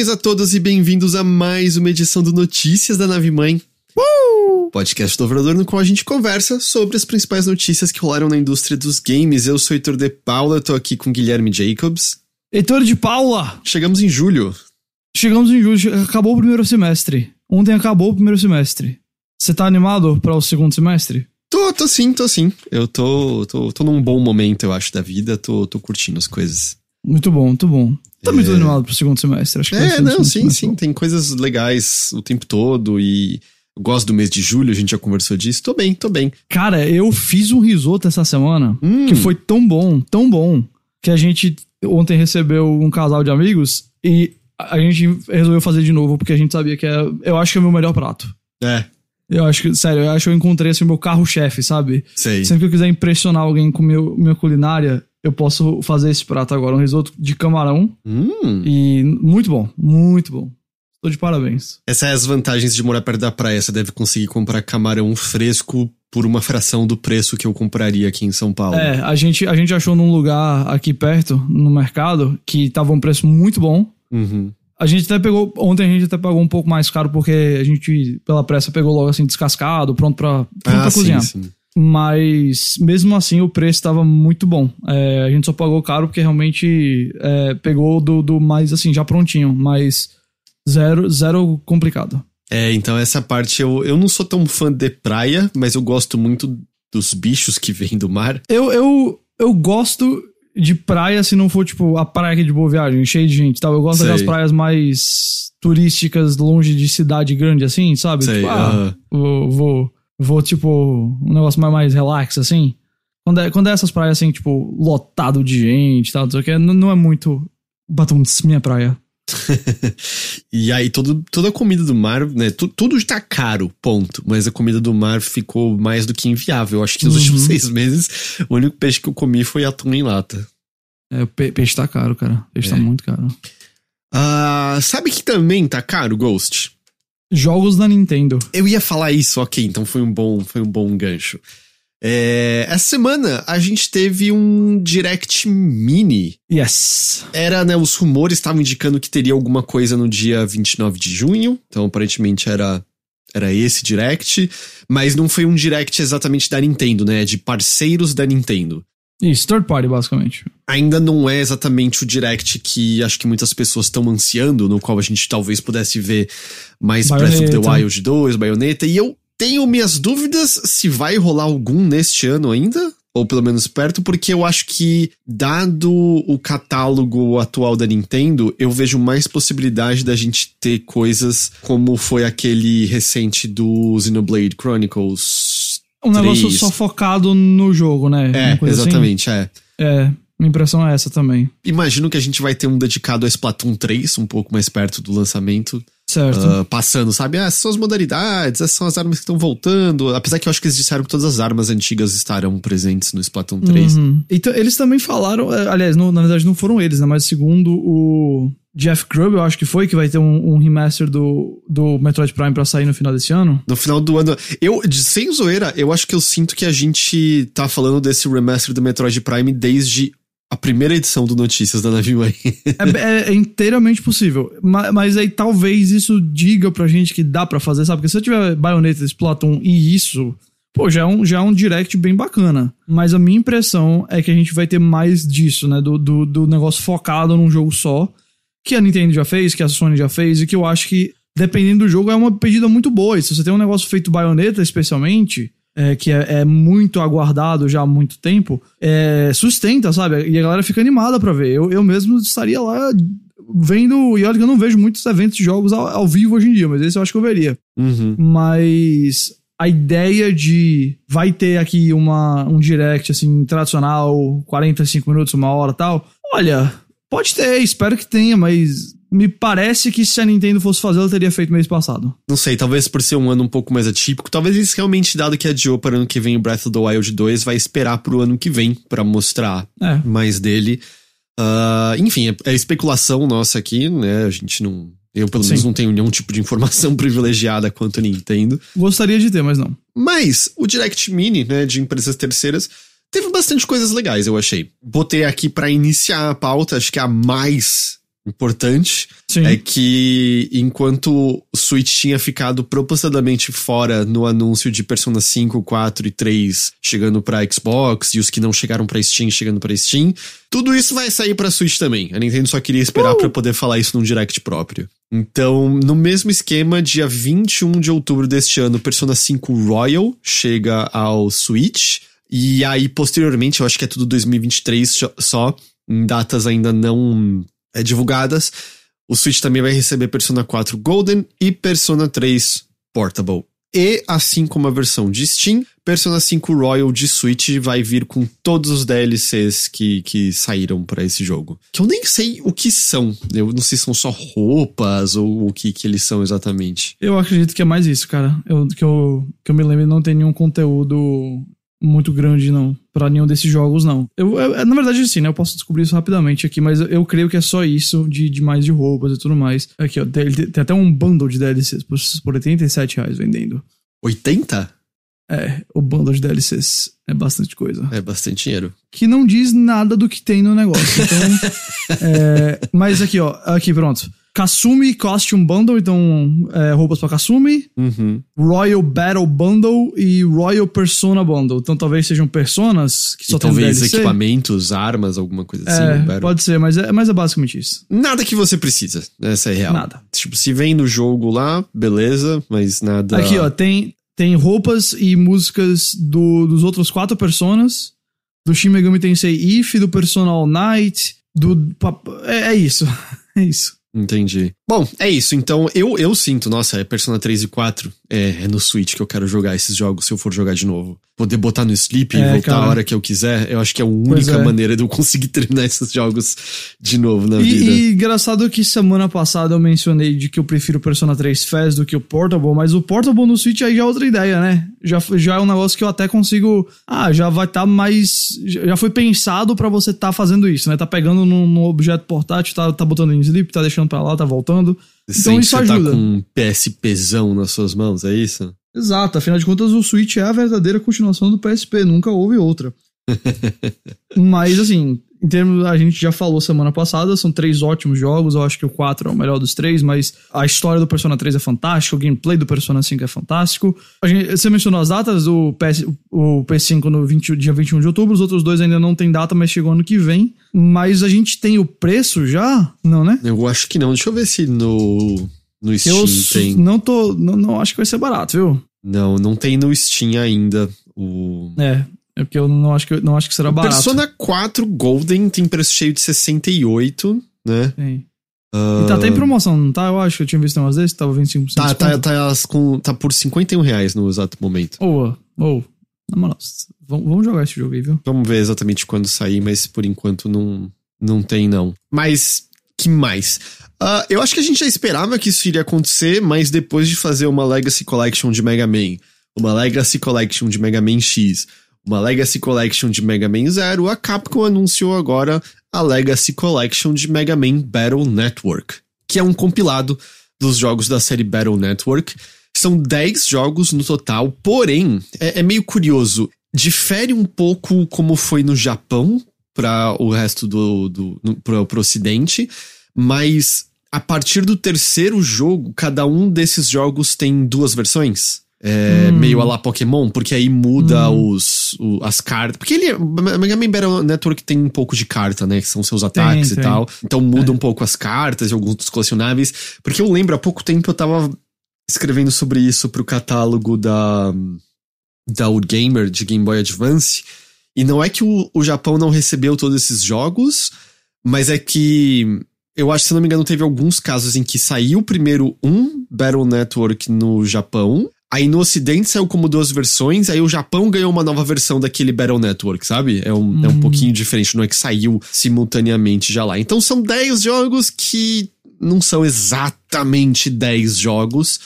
Saudações a todos e bem-vindos a mais uma edição do Notícias da Nave Mãe. Uh! Podcast do Obrador no qual a gente conversa sobre as principais notícias que rolaram na indústria dos games. Eu sou Heitor de Paula, tô aqui com Guilherme Jacobs. Heitor de Paula! Chegamos em julho. Chegamos em julho, acabou o primeiro semestre. Ontem acabou o primeiro semestre. Você tá animado para o segundo semestre? Tô, tô sim, tô sim. Eu tô, tô, tô num bom momento, eu acho, da vida. Tô, tô curtindo as coisas. Muito bom, muito bom. Tô muito é... animado pro segundo semestre, acho que É, não, sim, sim. Tem coisas legais o tempo todo e eu gosto do mês de julho, a gente já conversou disso. Tô bem, tô bem. Cara, eu fiz um risoto essa semana hum. que foi tão bom, tão bom, que a gente ontem recebeu um casal de amigos e a gente resolveu fazer de novo porque a gente sabia que é. Eu acho que é o meu melhor prato. É. Eu acho que, sério, eu acho que eu encontrei assim o meu carro-chefe, sabe? Sei. Sempre que eu quiser impressionar alguém com meu, minha culinária, eu posso fazer esse prato agora, um risoto de camarão. Hum. E muito bom, muito bom. Tô de parabéns. Essas são as vantagens de morar perto da praia. Você deve conseguir comprar camarão fresco por uma fração do preço que eu compraria aqui em São Paulo. É, a gente, a gente achou num lugar aqui perto, no mercado, que tava um preço muito bom. Uhum. A gente até pegou, ontem a gente até pagou um pouco mais caro porque a gente, pela pressa, pegou logo assim descascado, pronto pra, pronto ah, pra sim, cozinhar. Sim. Mas mesmo assim o preço estava muito bom. É, a gente só pagou caro porque realmente é, pegou do, do mais assim, já prontinho, mas zero, zero complicado. É, então essa parte eu, eu não sou tão fã de praia, mas eu gosto muito dos bichos que vêm do mar. Eu, eu, eu gosto de praia se não for tipo a praia aqui de Boa Viagem, cheia de gente tal. Eu gosto Sei. das praias mais turísticas, longe de cidade grande assim, sabe? Sei, tipo, ah, aham. vou, vou vou, tipo, um negócio mais, mais relax, assim. Quando é, quando é essas praias, assim, tipo, lotado de gente e tal, não sei o que, não, é muito batom minha praia. e aí, todo, toda a comida do mar, né? Tu, tudo está caro, ponto. Mas a comida do mar ficou mais do que inviável. Acho que nos Uhum. últimos seis meses, o único peixe que eu comi foi atum em lata. É, o pe- peixe tá caro, cara. Peixe É. tá muito caro. Ah, sabe que também tá caro, Ghost? Jogos da Nintendo. Eu ia falar isso, ok, então foi um bom, foi um bom gancho. É, essa semana a gente teve um Direct Mini. Yes. Era, né, os rumores estavam indicando que teria alguma coisa no dia 29 de junho, então aparentemente era era esse Direct, mas não foi um Direct exatamente da Nintendo, né, de parceiros da Nintendo. Isso, third party, basicamente. Ainda não é exatamente o Direct que acho que muitas pessoas estão ansiando, no qual a gente talvez pudesse ver mais Breath of the Bayonetta. Wild 2, Bayonetta, e eu tenho minhas dúvidas se vai rolar algum neste ano ainda, ou pelo menos perto, porque eu acho que, dado o catálogo atual da Nintendo, eu vejo mais possibilidade da gente ter coisas como foi aquele recente do Xenoblade Chronicles. Um negócio 3. só focado no jogo, né? É, assim. exatamente, é. É, minha impressão é essa também. Imagino que a gente vai ter um dedicado a Splatoon 3, um pouco mais perto do lançamento. Certo. ah, passando, sabe? Ah, essas são as modalidades, essas são as armas que estão voltando. Apesar que eu acho que eles disseram que todas as armas antigas estarão presentes no Splatoon 3. Uhum. Então, eles também falaram, é, aliás, não- na verdade não foram eles, né? Mas segundo o Jeff Grubb, eu acho que foi, que vai ter um, um remaster do, do Metroid Prime pra sair no final desse ano. No final do ano. Eu, sem zoeira, eu acho que eu sinto que a gente tá falando desse remaster do Metroid Prime desde a primeira edição do Notícias da Nave Mãe. É, é- é inteiramente possível. Ma- Mas, aí talvez isso diga pra gente que dá pra fazer, sabe? Porque se eu tiver Bayonetta, Splatoon e isso, pô, já é, um, já é um direct bem bacana. Mas a minha impressão é que a gente vai ter mais disso, né? Do, do, do negócio focado num jogo só. Que a Nintendo já fez, que a Sony já fez, e que eu acho que, dependendo do jogo, é uma pedida muito boa. E se você tem um negócio feito Bayonetta, especialmente. é, que é, é muito aguardado já há muito tempo, é, sustenta, sabe? E a galera fica animada pra ver. Eu, eu mesmo estaria lá vendo. E olha que eu não vejo muitos eventos de jogos ao, ao vivo hoje em dia, mas esse eu acho que eu veria. Uhum. Mas a ideia de vai ter aqui uma, um direct assim tradicional, 45 minutos, uma hora tal. Olha, Pode ter, espero que tenha, mas me parece que se a Nintendo fosse fazer, ela teria feito mês passado. Não sei, talvez por ser um ano um pouco mais atípico, talvez eles realmente, dado que adiou para ano que vem o Breath of the Wild 2, vai esperar pro ano que vem para mostrar É. mais dele. Ah, enfim, é, é especulação nossa aqui, né? A gente não. Eu, pelo Sim. menos, não tenho nenhum tipo de informação privilegiada quanto a Nintendo. Gostaria de ter, mas não. Mas o Direct Mini, né, de empresas terceiras, teve bastante coisas legais, eu achei. Botei aqui pra iniciar a pauta, acho que a mais importante Sim. é que enquanto o Switch tinha ficado propositadamente fora no anúncio de Persona 5, 4 e 3 chegando pra Xbox e os que não chegaram pra Steam chegando pra Steam, tudo isso vai sair pra Switch também. A Nintendo só queria esperar Uh! pra poder falar isso num direct próprio. Então, no mesmo esquema, dia 21 de outubro deste ano, Persona 5 Royal chega ao Switch. E aí, posteriormente, eu acho que é tudo 2023 só- em datas ainda não é, divulgadas. O Switch também vai receber Persona 4 Golden e Persona 3 Portable. E, assim como a versão de Steam, Persona 5 Royal de Switch vai vir com todos os DLCs que, que saíram para esse jogo. Que eu nem sei o que são. Eu não sei se são só roupas ou o que, que eles são exatamente. Eu acredito que é mais isso, cara. Eu, que, eu, que eu me lembro, não tem nenhum conteúdo muito grande, não. Pra nenhum desses jogos, não. Eu, eu- na verdade, sim, né? Eu posso descobrir isso rapidamente aqui, mas eu, eu creio que é só isso de, de mais de roupas e tudo mais. Aqui, ó. Tem, tem até um bundle de DLCs por, por 87 reais vendendo. 80? É, o bundle de DLCs é bastante coisa. É bastante dinheiro. Que não diz nada do que tem no negócio. Então. é, mas aqui, ó. Aqui, pronto. Kasumi Costume Bundle, então é, roupas pra Kasumi. Uhum. Royal Battle Bundle e Royal Persona Bundle. Então talvez sejam personas que só e talvez equipamentos, armas, alguma coisa assim. É, pode ser, mas é, mas é basicamente isso. Nada que você precisa, essa é real. Nada. Tipo, se vem no jogo lá, beleza, mas nada. Aqui, ó, tem, tem roupas e músicas do, dos outros quatro personas. Do Shin Megami Tensei If, do Persona All Night, do... É, é isso. É isso. Entendi. Bom, é isso. Então, eu, eu sinto, nossa, é Persona 3 e 4. É, é no Switch que eu quero jogar esses jogos se eu for jogar de novo. Poder botar no Sleep e É, voltar cara. a hora que eu quiser, eu acho que é a única é. maneira de eu conseguir terminar esses jogos de novo na vida. E, e engraçado que semana passada eu mencionei de que eu prefiro o Persona 3 Fast do que o Portable, mas o Portable no Switch aí já é outra ideia, né? Já, já é um negócio que eu até consigo. Ah, já vai estar mais. Já foi pensado pra você estar fazendo isso, né? Tá pegando num, num objeto portátil, tá, tá botando em sleep, tá deixando pra lá, tá voltando. Então isso você ajuda. tá com um PSPzão nas suas mãos, é isso? Exato, afinal de contas o Switch é a verdadeira continuação do PSP, nunca houve outra. Mas assim, em termos, a gente já falou semana passada, são três ótimos jogos, eu acho que o 4 é o melhor dos três, mas a história do Persona 3 é fantástica, o gameplay do Persona 5 é fantástico. Gente- você mencionou as datas, o, PS, o PS5 no 20 dia 21 de outubro, os outros dois ainda não tem data, mas chegou ano que vem. Mas a gente tem o preço já? Não, né? Eu acho que não. Deixa eu ver se no, no Steam Eu tem. não tô. Não, não acho que vai ser barato, viu? Não, não tem no Steam ainda o. É, é porque eu não acho que, não acho que será barato. Persona 4 Golden tem preço cheio de 68, né? Tem. Ah, E tá até em promoção, não tá? Eu acho que eu tinha visto umas vezes, tava 25% de Tá, tá, tá, elas com, tá por 51 reais no exato momento. Ou, ou, na moral, vamos, jogar esse jogo aí, viu? Vamos ver exatamente quando sair, mas por enquanto não, não tem, não. Mas, que mais? Ah, eu acho que a gente já esperava que isso iria acontecer, mas depois de fazer uma Legacy Collection de Mega Man, uma Legacy Collection de Mega Man X, uma Legacy Collection de Mega Man Zero, a Capcom anunciou agora a Legacy Collection de Mega Man Battle Network, que é um compilado dos jogos da série Battle Network. São 10 jogos no total, porém, é, é meio curioso. Difere um pouco como foi no Japão para o resto do. do no, pro, ocidente, mas a partir do terceiro jogo, cada um desses jogos tem duas versões. É, Hum. Meio a lá Pokémon, porque aí muda Hum. os, o- as cartas. Porque ele. Mega Man Battle Network tem um pouco de carta, né? Que são seus ataques e tem. tal. Então muda É. um pouco as cartas e alguns dos colecionáveis. Porque eu lembro, há pouco tempo eu tava escrevendo sobre isso pro catálogo da. Da Old Gamer de Game Boy Advance. E não é que o, o Japão não recebeu todos esses jogos, mas é que. Eu acho, se não me engano, teve alguns casos em que saiu primeiro um Battle Network no Japão. Aí no Ocidente saiu como duas versões, aí o Japão ganhou uma nova versão daquele Battle Network, sabe? É um, é um pouquinho diferente, não é que saiu simultaneamente já lá. Então são 10 jogos que não são exatamente 10 jogos.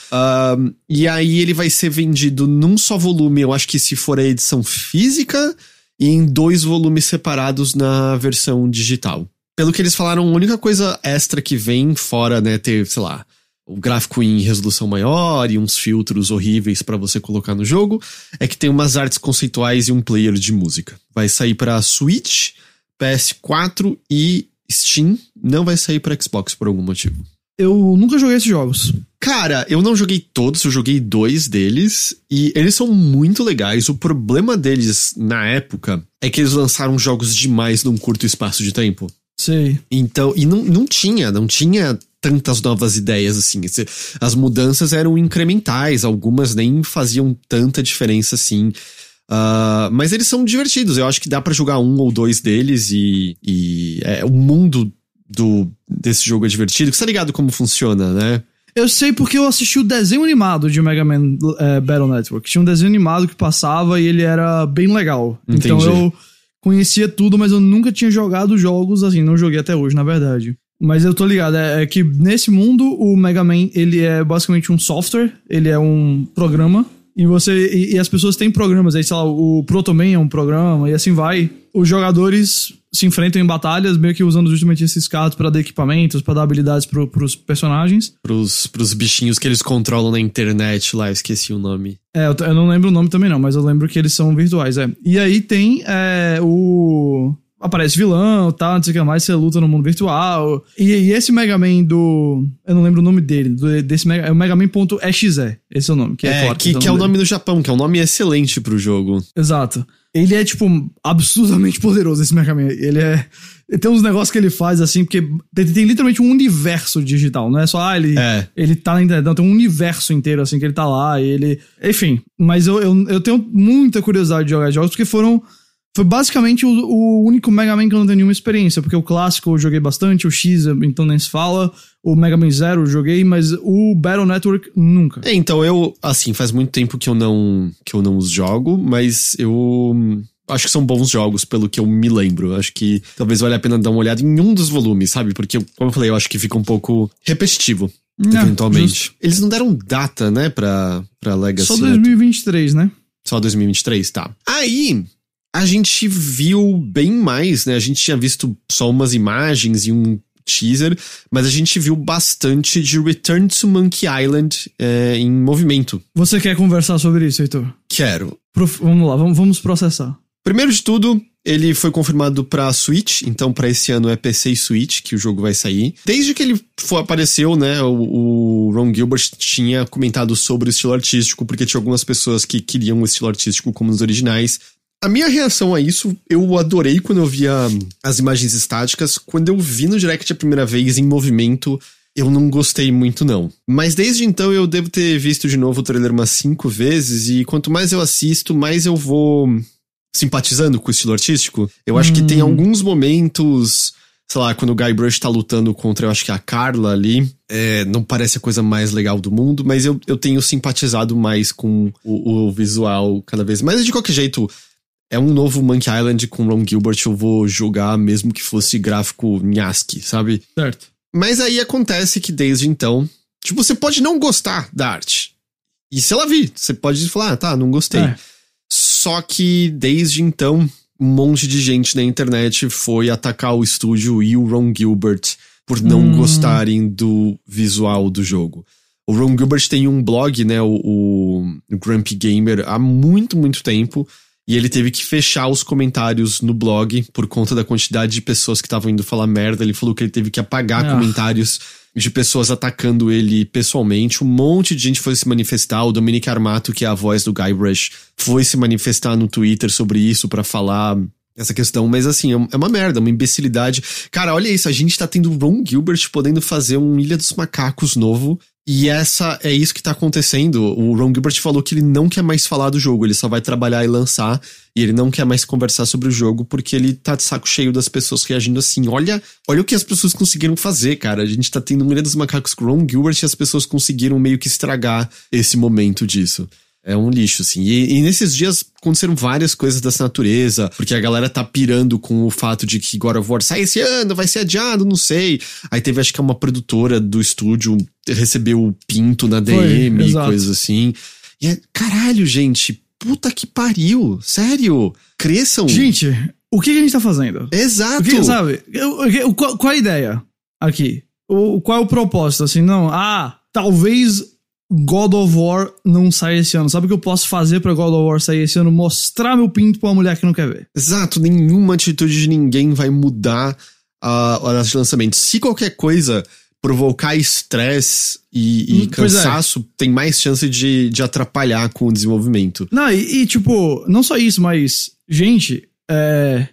Um, e aí ele vai ser vendido num só volume, eu acho que se for a edição física, e em dois volumes separados na versão digital. Pelo que eles falaram, a única coisa extra que vem fora, né, ter, sei lá, o gráfico em resolução maior e uns filtros horríveis para você colocar no jogo, é que tem umas artes conceituais e um player de música. Vai sair para Switch, PS4 e Steam. Não vai sair para Xbox por algum motivo. Eu nunca joguei esses jogos. Cara, eu não joguei todos, eu joguei dois deles e eles são muito legais. O problema deles na época é que eles lançaram jogos demais num curto espaço de tempo. Sei. Então, e não, não tinha, não tinha tantas novas ideias assim. As mudanças eram incrementais, algumas nem faziam tanta diferença assim. Uh, mas eles são divertidos, eu acho que dá para jogar um ou dois deles e, e é, o mundo do, desse jogo é divertido. Você tá ligado como funciona, né? Eu sei porque eu assisti o desenho animado de Mega Man é, Battle Network. Tinha um desenho animado que passava e ele era bem legal. Entendi. Então eu conhecia tudo, mas eu nunca tinha jogado jogos assim. Não joguei até hoje, na verdade. Mas eu tô ligado, é, é, que nesse mundo o Mega Man, ele é basicamente um software, ele é um programa, e você e, e as pessoas têm programas, aí sei lá, o Proto Man é um programa, e assim vai. Os jogadores se enfrentam em batalhas, meio que usando justamente esses carros para dar equipamentos, para dar habilidades pro, pros personagens. Pros, pros bichinhos que eles controlam na internet lá, esqueci o nome. É, eu, eu não lembro o nome também não, mas eu lembro que eles são virtuais, é. E aí tem é, o aparece vilão tal, não sei o que mais, você luta no mundo virtual. E, e, esse Mega Man do. Eu não lembro o nome dele, do, desse Mega, é o Mega Man.exe, esse é o nome. Que é, é forte, que, que é o nome do Japão, que é um nome excelente pro jogo. Exato. Ele é, tipo, absurdamente poderoso, esse Mega Man. Ele é. Tem uns negócios que ele faz assim, porque tem, tem, literalmente um universo digital, não é só, ah, ele, é. ele tá na internet, não, tem um universo inteiro, assim, que ele tá lá, ele. Enfim, mas eu, eu, eu tenho muita curiosidade de jogar jogos, porque foram foi basicamente o, o, único Mega Man que eu não tenho nenhuma experiência, porque o clássico eu joguei bastante, o X então nem se fala, o Mega Man Zero eu joguei, mas o Battle Network nunca. É, então eu, assim, faz muito tempo que eu não que eu não os jogo, mas eu acho que são bons jogos pelo que eu me lembro. Acho que talvez valha a pena dar uma olhada em um dos volumes, sabe? Porque, como eu falei, eu acho que fica um pouco repetitivo. É, eventualmente. Justo. Eles não deram data, né, pra, pra Legacy. Só 2023, né? Só 2023, tá. Aí, a gente viu bem mais, né? A gente tinha visto só umas imagens e um teaser, mas a gente viu bastante de Return to Monkey Island é, em movimento. Você quer conversar sobre isso, Heitor? Quero. Prof vamos lá, vamos, vamos processar. Primeiro de tudo, ele foi confirmado para Switch, então para esse ano é PC e Switch que o jogo vai sair. Desde que ele foi, apareceu, né, o, o, Ron Gilbert tinha comentado sobre o estilo artístico, porque tinha algumas pessoas que queriam o estilo artístico como nos originais. A minha reação a isso, eu adorei quando eu via as imagens estáticas. Quando eu vi no Direct a primeira vez em movimento, eu não gostei muito, não. Mas desde então eu devo ter visto de novo o trailer umas cinco vezes, e quanto mais eu assisto, mais eu vou simpatizando com o estilo artístico. Eu acho hum. que tem hum. alguns momentos. Sei lá, quando o Guybrush tá lutando contra, eu acho que a Carla ali, é, não parece a coisa mais legal do mundo, mas eu, eu tenho simpatizado mais com o, o visual cada vez mais. De qualquer jeito, é um novo Monkey Island com Ron Gilbert, eu vou jogar mesmo que fosse gráfico ASCII, sabe? Certo. Mas aí acontece que desde então, tipo, você pode não gostar da arte. E se ela vir, você pode falar, ah, tá, não gostei. É. Só que desde então, um monte de gente na internet foi atacar o estúdio e o Ron Gilbert por não hum. gostarem do visual do jogo. O Ron Gilbert tem um blog, né, o, o Grumpy Gamer, há muito, muito tempo e ele teve que fechar os comentários no blog por conta da quantidade de pessoas que estavam indo falar merda. Ele falou que ele teve que apagar ah. comentários de pessoas atacando ele pessoalmente. Um monte de gente foi se manifestar. O Dominic Armato, que é a voz do Guybrush, foi se manifestar no Twitter sobre isso para falar essa questão, mas assim, é, é uma merda, uma imbecilidade. Cara, olha isso, a gente tá tendo o Ron Gilbert podendo fazer um Ilha dos Macacos novo E essa é isso que tá acontecendo. O Ron Gilbert falou que ele não quer mais falar do jogo, ele só vai trabalhar e lançar, e ele não quer mais conversar sobre o jogo porque ele tá de saco cheio das pessoas reagindo assim. Olha, olha o que as pessoas conseguiram fazer, cara. A gente tá tendo um Ilha dos Macacos com o Ron Gilbert e as pessoas conseguiram meio que estragar esse momento disso. É um lixo, assim. E, e, nesses dias aconteceram várias coisas dessa natureza, porque a galera tá pirando com o fato de que God of War sai esse ano, vai ser adiado, não sei. Aí teve, acho que uma produtora do estúdio recebeu o pinto na DM, Foi, coisas assim. E é, caralho, gente, puta que pariu, sério, cresçam. Gente, o que a gente tá fazendo? Exato. O que, sabe, qual, qual a ideia aqui? O, qual é o propósito, assim, não, ah, talvez God of War não sai esse ano. Sabe o que eu posso fazer para God of War sair esse ano? Mostrar meu pinto pra uma mulher que não quer ver. Exato, nenhuma atitude de ninguém vai mudar a hora de lançamento. Se qualquer coisa provocar estresse e, e hum, é. cansaço, é. tem mais chance de, de atrapalhar com o desenvolvimento. Não, e, e tipo, não só isso, mas, gente, é.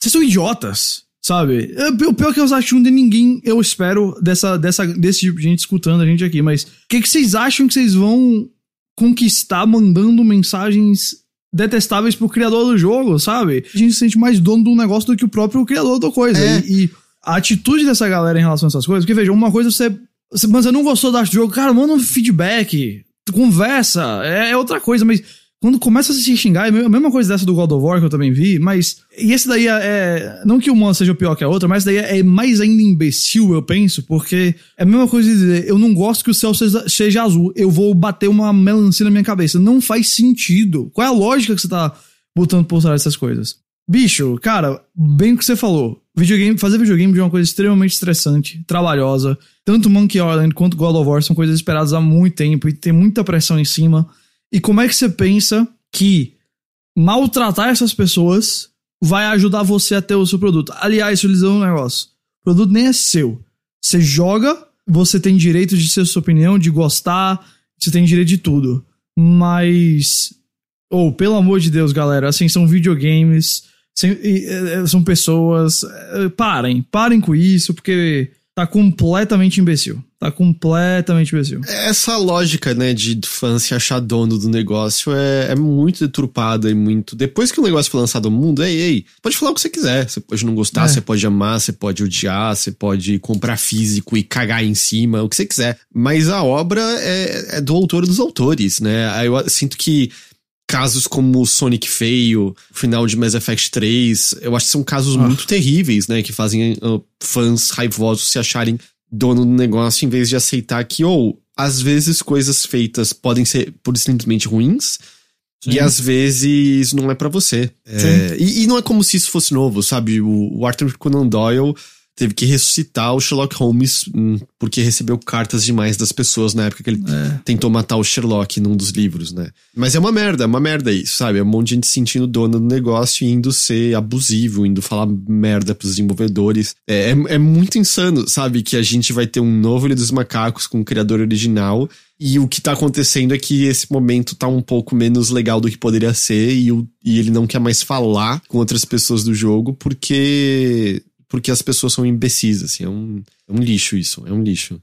Vocês são idiotas. Sabe? É, o pior é que eu acho de ninguém, eu espero, dessa, dessa, desse tipo de gente escutando a gente aqui, mas o que, que vocês acham que vocês vão conquistar mandando mensagens detestáveis pro criador do jogo, sabe? A gente se sente mais dono do negócio do que o próprio criador da coisa. É. E, e, a atitude dessa galera em relação a essas coisas, porque veja, uma coisa você. você mas você não gostou do jogo, cara, manda um feedback, conversa, é, é outra coisa, mas quando começa a se xingar, é a mesma coisa dessa do God of War que eu também vi, mas. E esse daí é. é não que uma seja pior que a outra, mas daí é, é, mais ainda imbecil, eu penso, porque é a mesma coisa de dizer, eu não gosto que o céu seja, seja azul, eu vou bater uma melancia na minha cabeça. Não faz sentido. Qual é a lógica que você tá botando por trás dessas coisas? Bicho, cara, bem o que você falou. Videogame, fazer videogame é uma coisa extremamente estressante, trabalhosa. Tanto Monkey Island quanto God of War são coisas esperadas há muito tempo e tem muita pressão em cima. E como é que você pensa que maltratar essas pessoas vai ajudar você a ter o seu produto? Aliás, lhes um negócio. O produto nem é seu. Você joga, você tem direito de ser sua opinião, de gostar, você tem direito de tudo. Mas. Ou, oh, pelo amor de Deus, galera, assim, são videogames, são pessoas. Eh, parem, parem com isso, porque tá completamente imbecil. Tá completamente imbecil. Essa lógica, né, de fã se achar dono do negócio é, é muito deturpada e muito. Depois que o negócio foi lançado ao mundo, ei, ei, pode falar o que você quiser. Você pode não gostar, é. você pode amar, você pode odiar, você pode comprar físico e cagar em cima, o que você quiser. Mas a obra é, é do autor dos autores, né? Eu sinto que casos como o Sonic Feio, o final de Mass Effect 3, eu acho que são casos ah. muito terríveis, né? Que fazem uh, fãs raivosos se acharem dono do negócio em vez de aceitar que, ou, às vezes coisas feitas podem ser por simplesmente ruins. Sim. E às vezes não é para você. É, e, e, não é como se isso fosse novo, sabe? O, o Arthur Conan Doyle teve que ressuscitar o Sherlock Holmes hum, porque recebeu cartas demais das pessoas na época que ele é. tentou matar o Sherlock num dos livros, né? Mas é uma merda, é uma merda isso, sabe? É um monte de gente se sentindo dona do negócio e indo ser abusivo, indo falar merda pros desenvolvedores. É, é, é muito insano, sabe? Que a gente vai ter um novo Ilha dos Macacos com o criador original e o que tá acontecendo é que esse momento tá um pouco menos legal do que poderia ser e, o, e ele não quer mais falar com outras pessoas do jogo porque porque as pessoas são imbecis, assim. É um, é um lixo isso, é um lixo.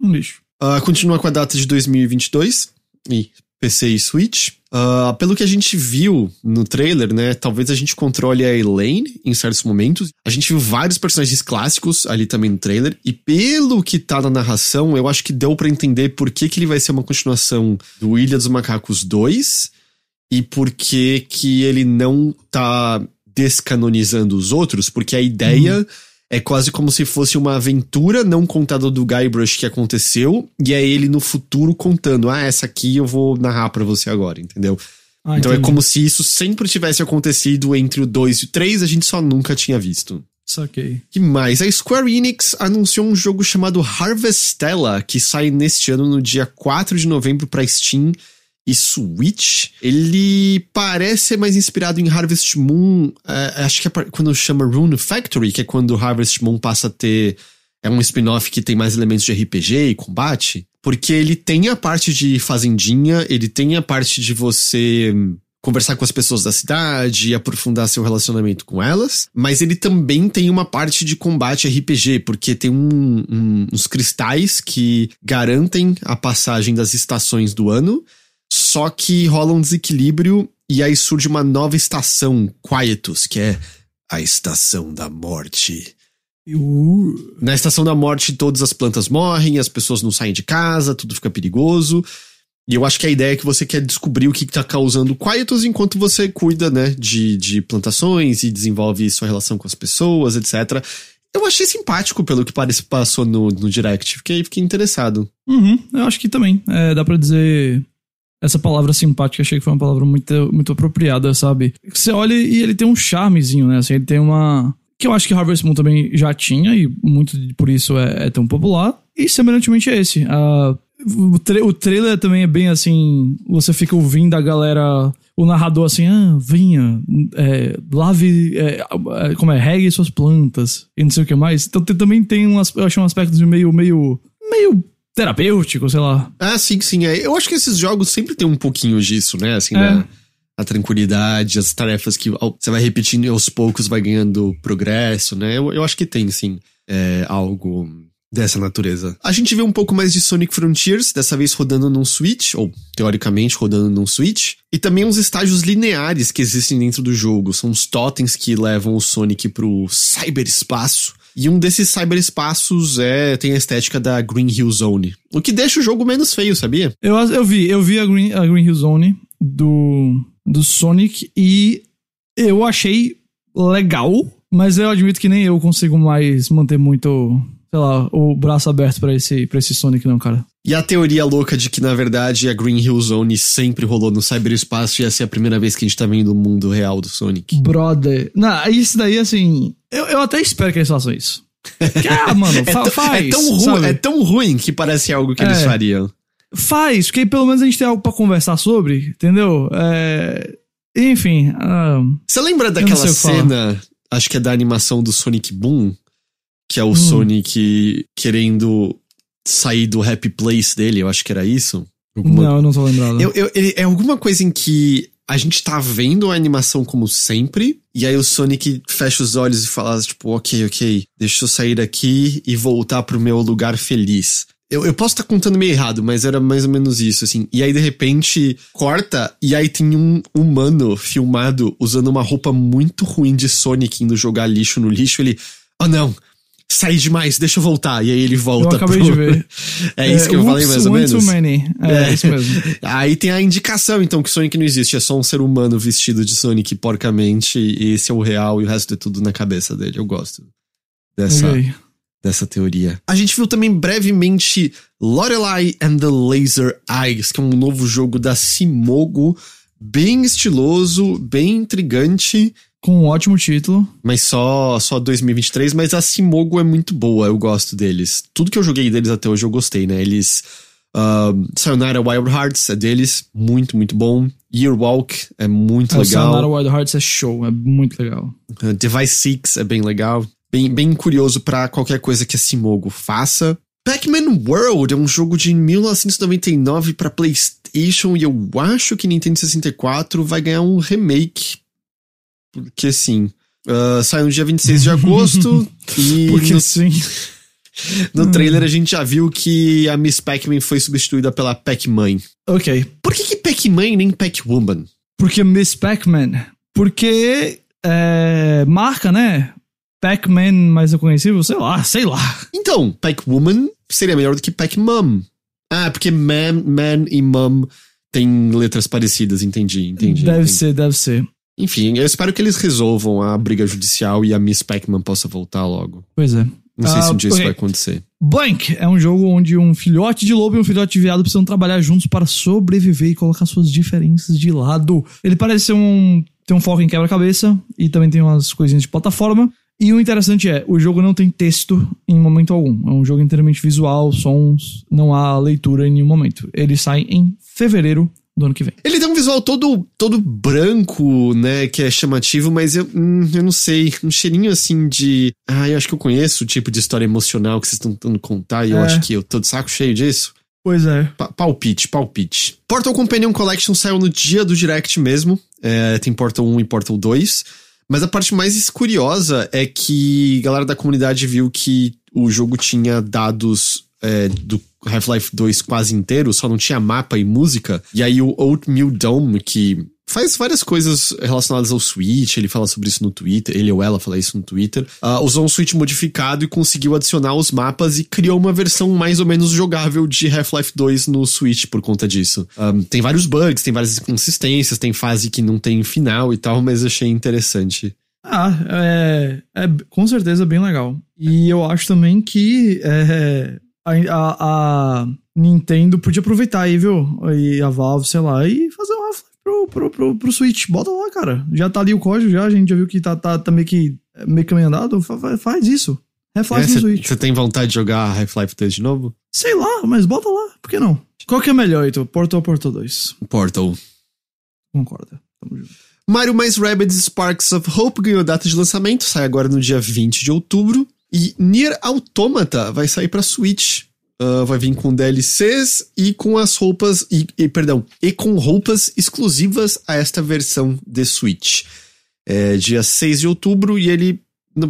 Um lixo. Uh, continua com a data de 2022 e PC e Switch. Uh, pelo que a gente viu no trailer, né? Talvez a gente controle a Elaine em certos momentos. A gente viu vários personagens clássicos ali também no trailer. E pelo que tá na narração, eu acho que deu para entender por que, que ele vai ser uma continuação do Ilha dos Macacos 2 e por que, que ele não tá descanonizando os outros, porque a ideia uhum. é quase como se fosse uma aventura não contada do Guybrush que aconteceu, e é ele no futuro contando: ah, essa aqui eu vou narrar para você agora, entendeu? Ah, então é entendi. é como se isso sempre tivesse acontecido entre o 2 e o 3, a gente só nunca tinha visto. Saquei. Que mais? A Square Enix anunciou um jogo chamado Harvestella, que sai neste ano no dia 4 de novembro para Steam e Switch, ele parece ser mais inspirado em Harvest Moon. É, acho que é quando chama Rune Factory, que é quando Harvest Moon passa a ter. É um spin-off que tem mais elementos de RPG e combate. Porque ele tem a parte de fazendinha, ele tem a parte de você conversar com as pessoas da cidade e aprofundar seu relacionamento com elas. Mas ele também tem uma parte de combate RPG, porque tem um, um, uns cristais que garantem a passagem das estações do ano. Só que rola um desequilíbrio e aí surge uma nova estação, Quietus, que é a estação da morte. Uh, Na estação da morte, todas as plantas morrem, as pessoas não saem de casa, tudo fica perigoso. E eu acho que a ideia é que você quer descobrir o que está causando quietus enquanto você cuida, né, de, de plantações e desenvolve sua relação com as pessoas, etc. Eu achei simpático pelo que parece passou no, no direct. Fiquei, fiquei interessado. uhum, eu acho que também. É, dá pra dizer. Essa palavra simpática, achei que foi uma palavra muito, muito apropriada, sabe? Você olha e ele tem um charmezinho, né? Assim, ele tem uma. Que eu acho que Harvest Moon também já tinha, e muito por isso é, é tão popular. E semelhantemente a esse. Ah, o, tra o trailer também é bem assim. Você fica ouvindo a galera. O narrador assim, ah, vinha, é, lave. é, é, como é? Regue suas plantas e não sei o que mais. Então também tem um, eu acho um aspecto meio. meio. meio terapêutico, sei lá. Ah, sim, sim. é. Eu acho que esses jogos sempre tem um pouquinho disso, né? Assim, É. né? a tranquilidade, as tarefas que você vai repetindo e aos poucos vai ganhando progresso, né? Eu, eu acho que tem, sim, é, algo dessa natureza. A gente vê um pouco mais de Sonic Frontiers, dessa vez rodando num Switch, ou teoricamente rodando num Switch, e também uns estágios lineares que existem dentro do jogo. São os totens que levam o Sonic pro cyberespaço. E um desses cyberespaços é, tem a estética da Green Hill Zone. O que deixa o jogo menos feio, sabia? Eu, eu vi, eu vi a Green, a Green Hill Zone do, do Sonic e eu achei legal, mas eu admito que nem eu consigo mais manter muito, sei lá, o braço aberto pra esse, pra esse Sonic, não, cara. E a teoria louca de que, na verdade, a Green Hill Zone sempre rolou no cyberespaço e essa é a primeira vez que a gente tá vendo o mundo real do Sonic. Brother. Não, isso daí, assim. Eu, eu até espero que eles façam isso. Que, ah, mano, fa- tão- faz. é, tão ru- sabe? é tão ruim que parece algo que É. eles fariam. Faz, porque pelo menos a gente tem algo pra conversar sobre, entendeu? É, Enfim. ah, Você lembra daquela cena, acho que é da animação do Sonic Boom? Que é Hum. o Sonic querendo sair do happy place dele, eu acho que era isso. Alguma Não, eu não tô lembrado. Eu, eu- ele- é alguma coisa em que a gente tá vendo a animação como sempre, e aí o Sonic fecha os olhos e fala, tipo, ok, ok, deixa eu sair daqui e voltar pro meu lugar feliz. Eu, eu posso estar contando meio errado, mas era mais ou menos isso, assim. E aí, de repente, corta, e aí tem um humano filmado usando uma roupa muito ruim de Sonic indo jogar lixo no lixo. Ele, oh não, saí demais, deixa eu voltar. E aí ele Eu volta acabei pro- de ver. É isso que eu falei mais ou menos. Too many. É, É. isso mesmo. Aí tem a indicação, então, que Sonic não existe, é só um ser humano vestido de Sonic porcamente, e esse é o real e o resto é tudo na cabeça dele. Eu gosto dessa, Ok. dessa teoria. A gente viu também brevemente Lorelai and the Laser Eyes, que é um novo jogo da Simogo, bem estiloso, bem intrigante, Com um ótimo título. mas só só 2023, mas a Simogo é muito boa, eu gosto deles. Tudo que eu joguei deles até hoje eu gostei, né? Eles um, Sayonara Wild Hearts é deles, muito, muito bom. Yearwalk é muito Sayonara legal. Wild Hearts é show, é muito legal. Uh, Device 6 é bem legal. Bem, bem curioso pra qualquer coisa que a Simogo faça. Pac-Man World é um jogo de 1999 pra PlayStation e eu acho que Nintendo 64 vai ganhar um remake. Porque sim. Uh, sai no dia 26 de agosto e Porque no, sim. no trailer a gente já viu que a Miss Pac-Man foi substituída pela Pac-Man. Ok. Por que, que Pac-Man nem Pac-Woman? Porque Miss Pac-Man. Porque é, marca, né? Pac-Man mais reconhecível, sei lá, sei lá. Então, Pac-Woman seria melhor do que Pac-Mum. Ah, porque man, man e mum têm letras parecidas, entendi, entendi. deve entendi. ser, deve ser. Enfim, eu espero que eles resolvam a briga judicial e a Miss Pac-Man possa voltar logo. Pois é. Não sei Ah, se um dia isso ok. vai acontecer. Blank é um jogo onde um filhote de lobo e um filhote de viado precisam trabalhar juntos para sobreviver e colocar suas diferenças de lado. Ele parece ser um. tem um foco em quebra-cabeça e também tem umas coisinhas de plataforma. E o interessante é, o jogo não tem texto em momento algum. É um jogo inteiramente visual, sons, não há leitura em nenhum momento. Ele sai em fevereiro do ano que vem. Ele tem um visual todo, todo branco, né, que é chamativo, mas eu, hum, eu não sei, um cheirinho assim de... Ah, eu acho que eu conheço o tipo de história emocional que vocês estão tentando contar e eu É. acho que eu tô de saco cheio disso. Pois é. Pa- palpite, palpite. Portal Companion Collection saiu no dia do Direct mesmo. É, tem Portal 1 e Portal 2. Mas a parte mais curiosa é que a galera da comunidade viu que o jogo tinha dados é, do Half-Life 2 quase inteiro, só não tinha mapa e música. E aí o Oatmeal Dome, que faz várias coisas relacionadas ao Switch, ele fala sobre isso no Twitter, ele ou ela fala isso no Twitter, ah, usou um Switch modificado e conseguiu adicionar os mapas e criou uma versão mais ou menos jogável de Half-Life 2 no Switch por conta disso. Ahn, tem vários bugs, tem várias inconsistências, tem fase que não tem final e tal, mas achei interessante. Ah, é, é com certeza bem legal. E eu acho também que é, a, a- a Nintendo podia aproveitar aí, viu? E a Valve, sei lá, e fazer um Half-Life pro, pro, pro, pro Switch. Bota lá, cara. Já tá ali o código, já. A gente já viu que tá, tá, tá meio que meio caminho andado. Fa- fa- Faz isso. Half-Life no Switch. Você tem vontade de jogar Half-Life 2 de novo? Sei lá, mas bota lá. Por que não? Qual que é melhor, Heitor? Portal ou Portal 2? Portal. Concorda. Tamo junto. Mario mais Rabbids Sparks of Hope ganhou data de lançamento, sai agora no dia 20 de outubro. E Nier Automata vai sair pra Switch. Ah, vai vir com DLCs e com as roupas. E, e, perdão, e com roupas exclusivas a esta versão de Switch. É dia 6 de outubro e ele,